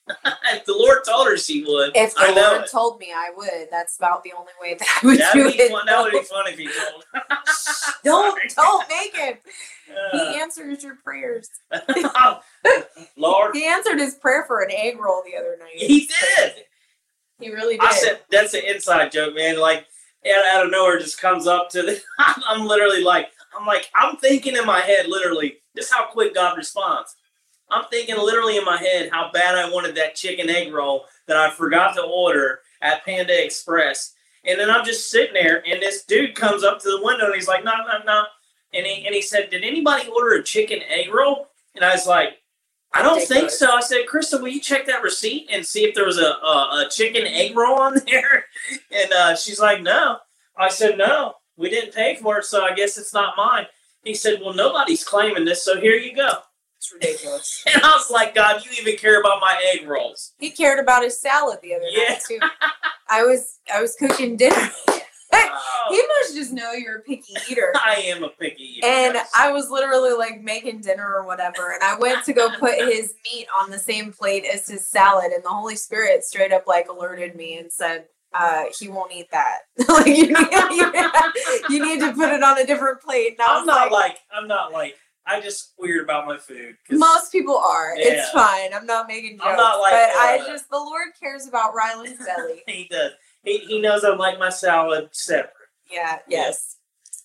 If the Lord told her she would, If the I know Lord it. told me I would, that's about the only way that I would do That'd be it. fun. That would be fun if he told. Don't don't make him. Uh, He answers your prayers. Lord, He answered his prayer for an egg roll the other night. he did. He really did. I said that's an inside joke, man. Like out, out of nowhere, just comes up to the. I'm literally like, I'm like, I'm thinking in my head, literally, just how quick God responds. I'm thinking literally in my head how bad I wanted that chicken egg roll that I forgot to order at Panda Express. And then I'm just sitting there, and this dude comes up to the window, and he's like, "No, no, no," and he and he said, "Did anybody order a chicken egg roll?" And I was like, "I don't think so." I said, "Crystal, will you check that receipt and see if there was a a, a chicken egg roll on there?" And uh, she's like, "No." I said, "No, we didn't pay for it, so I guess it's not mine." He said, "Well, nobody's claiming this, so here you go." It's ridiculous. And I was like, "God, you even care about my egg rolls?" He cared about his salad the other Yeah. night too. I was I was cooking dinner. Oh, he must just know you're a picky eater. I am a picky eater. And. I was literally like making dinner or whatever, and I went to go put his meat on the same plate as his salad, and the Holy Spirit straight up like alerted me and said, uh, "He won't eat that. like you need, you need to put it on a different plate." And I I'm not like, like I'm not like I just weird about my food. Most people are. It's fine. I'm not making jokes. I'm not like, but I just the Lord cares about Rylan's belly. he does. He, he knows I like my salad separate. Yeah. Yes.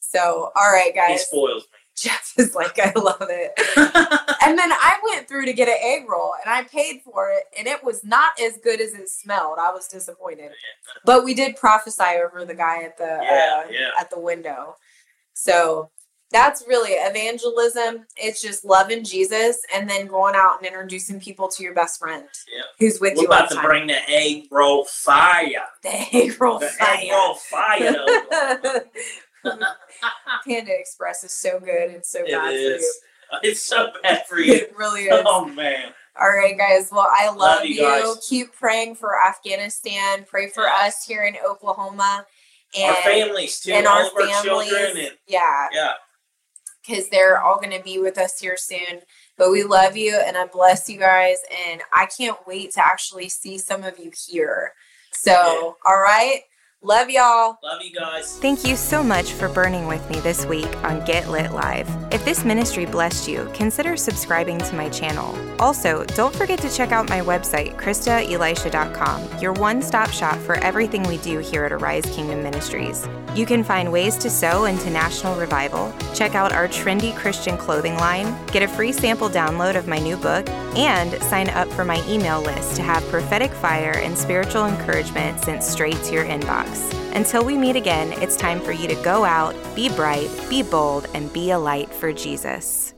So, all right, guys. He spoils Jeff is like, I love it. And then I went through to get an egg roll, and I paid for it, and it was not as good as it smelled. I was disappointed. But we did prophesy over the guy at the Yeah, uh, yeah. at the window. So that's really evangelism. It's just loving Jesus and then going out and introducing people to your best friend Yeah. who's with We're you all about to time. bring the egg roll fire. the egg roll The fire. egg roll fire. Panda Express is so good and so it bad is. For you. It's so bad for you. It really is. Oh man. All right, guys. Well, I love, Love you. Keep praying for Afghanistan. Pray for us here in Oklahoma and our families too. and all our our children and yeah, yeah. Because they're all going to be with us here soon. But we love you and I bless you guys. And I can't wait to actually see some of you here. So, Yeah. all right. Love y'all. Love you guys. Thank you so much for burning with me this week on Get Lit Live. If this ministry blessed you, consider subscribing to my channel. Also, don't forget to check out my website, KristaElisha.com, your one stop shop for everything we do here at Arise Kingdom Ministries. You can find ways to sow into national revival, check out our trendy Christian clothing line, get a free sample download of my new book, and sign up for my email list to have prophetic fire and spiritual encouragement sent straight to your inbox. Until we meet again, it's time for you to go out, be bright, be bold, and be a light for Jesus.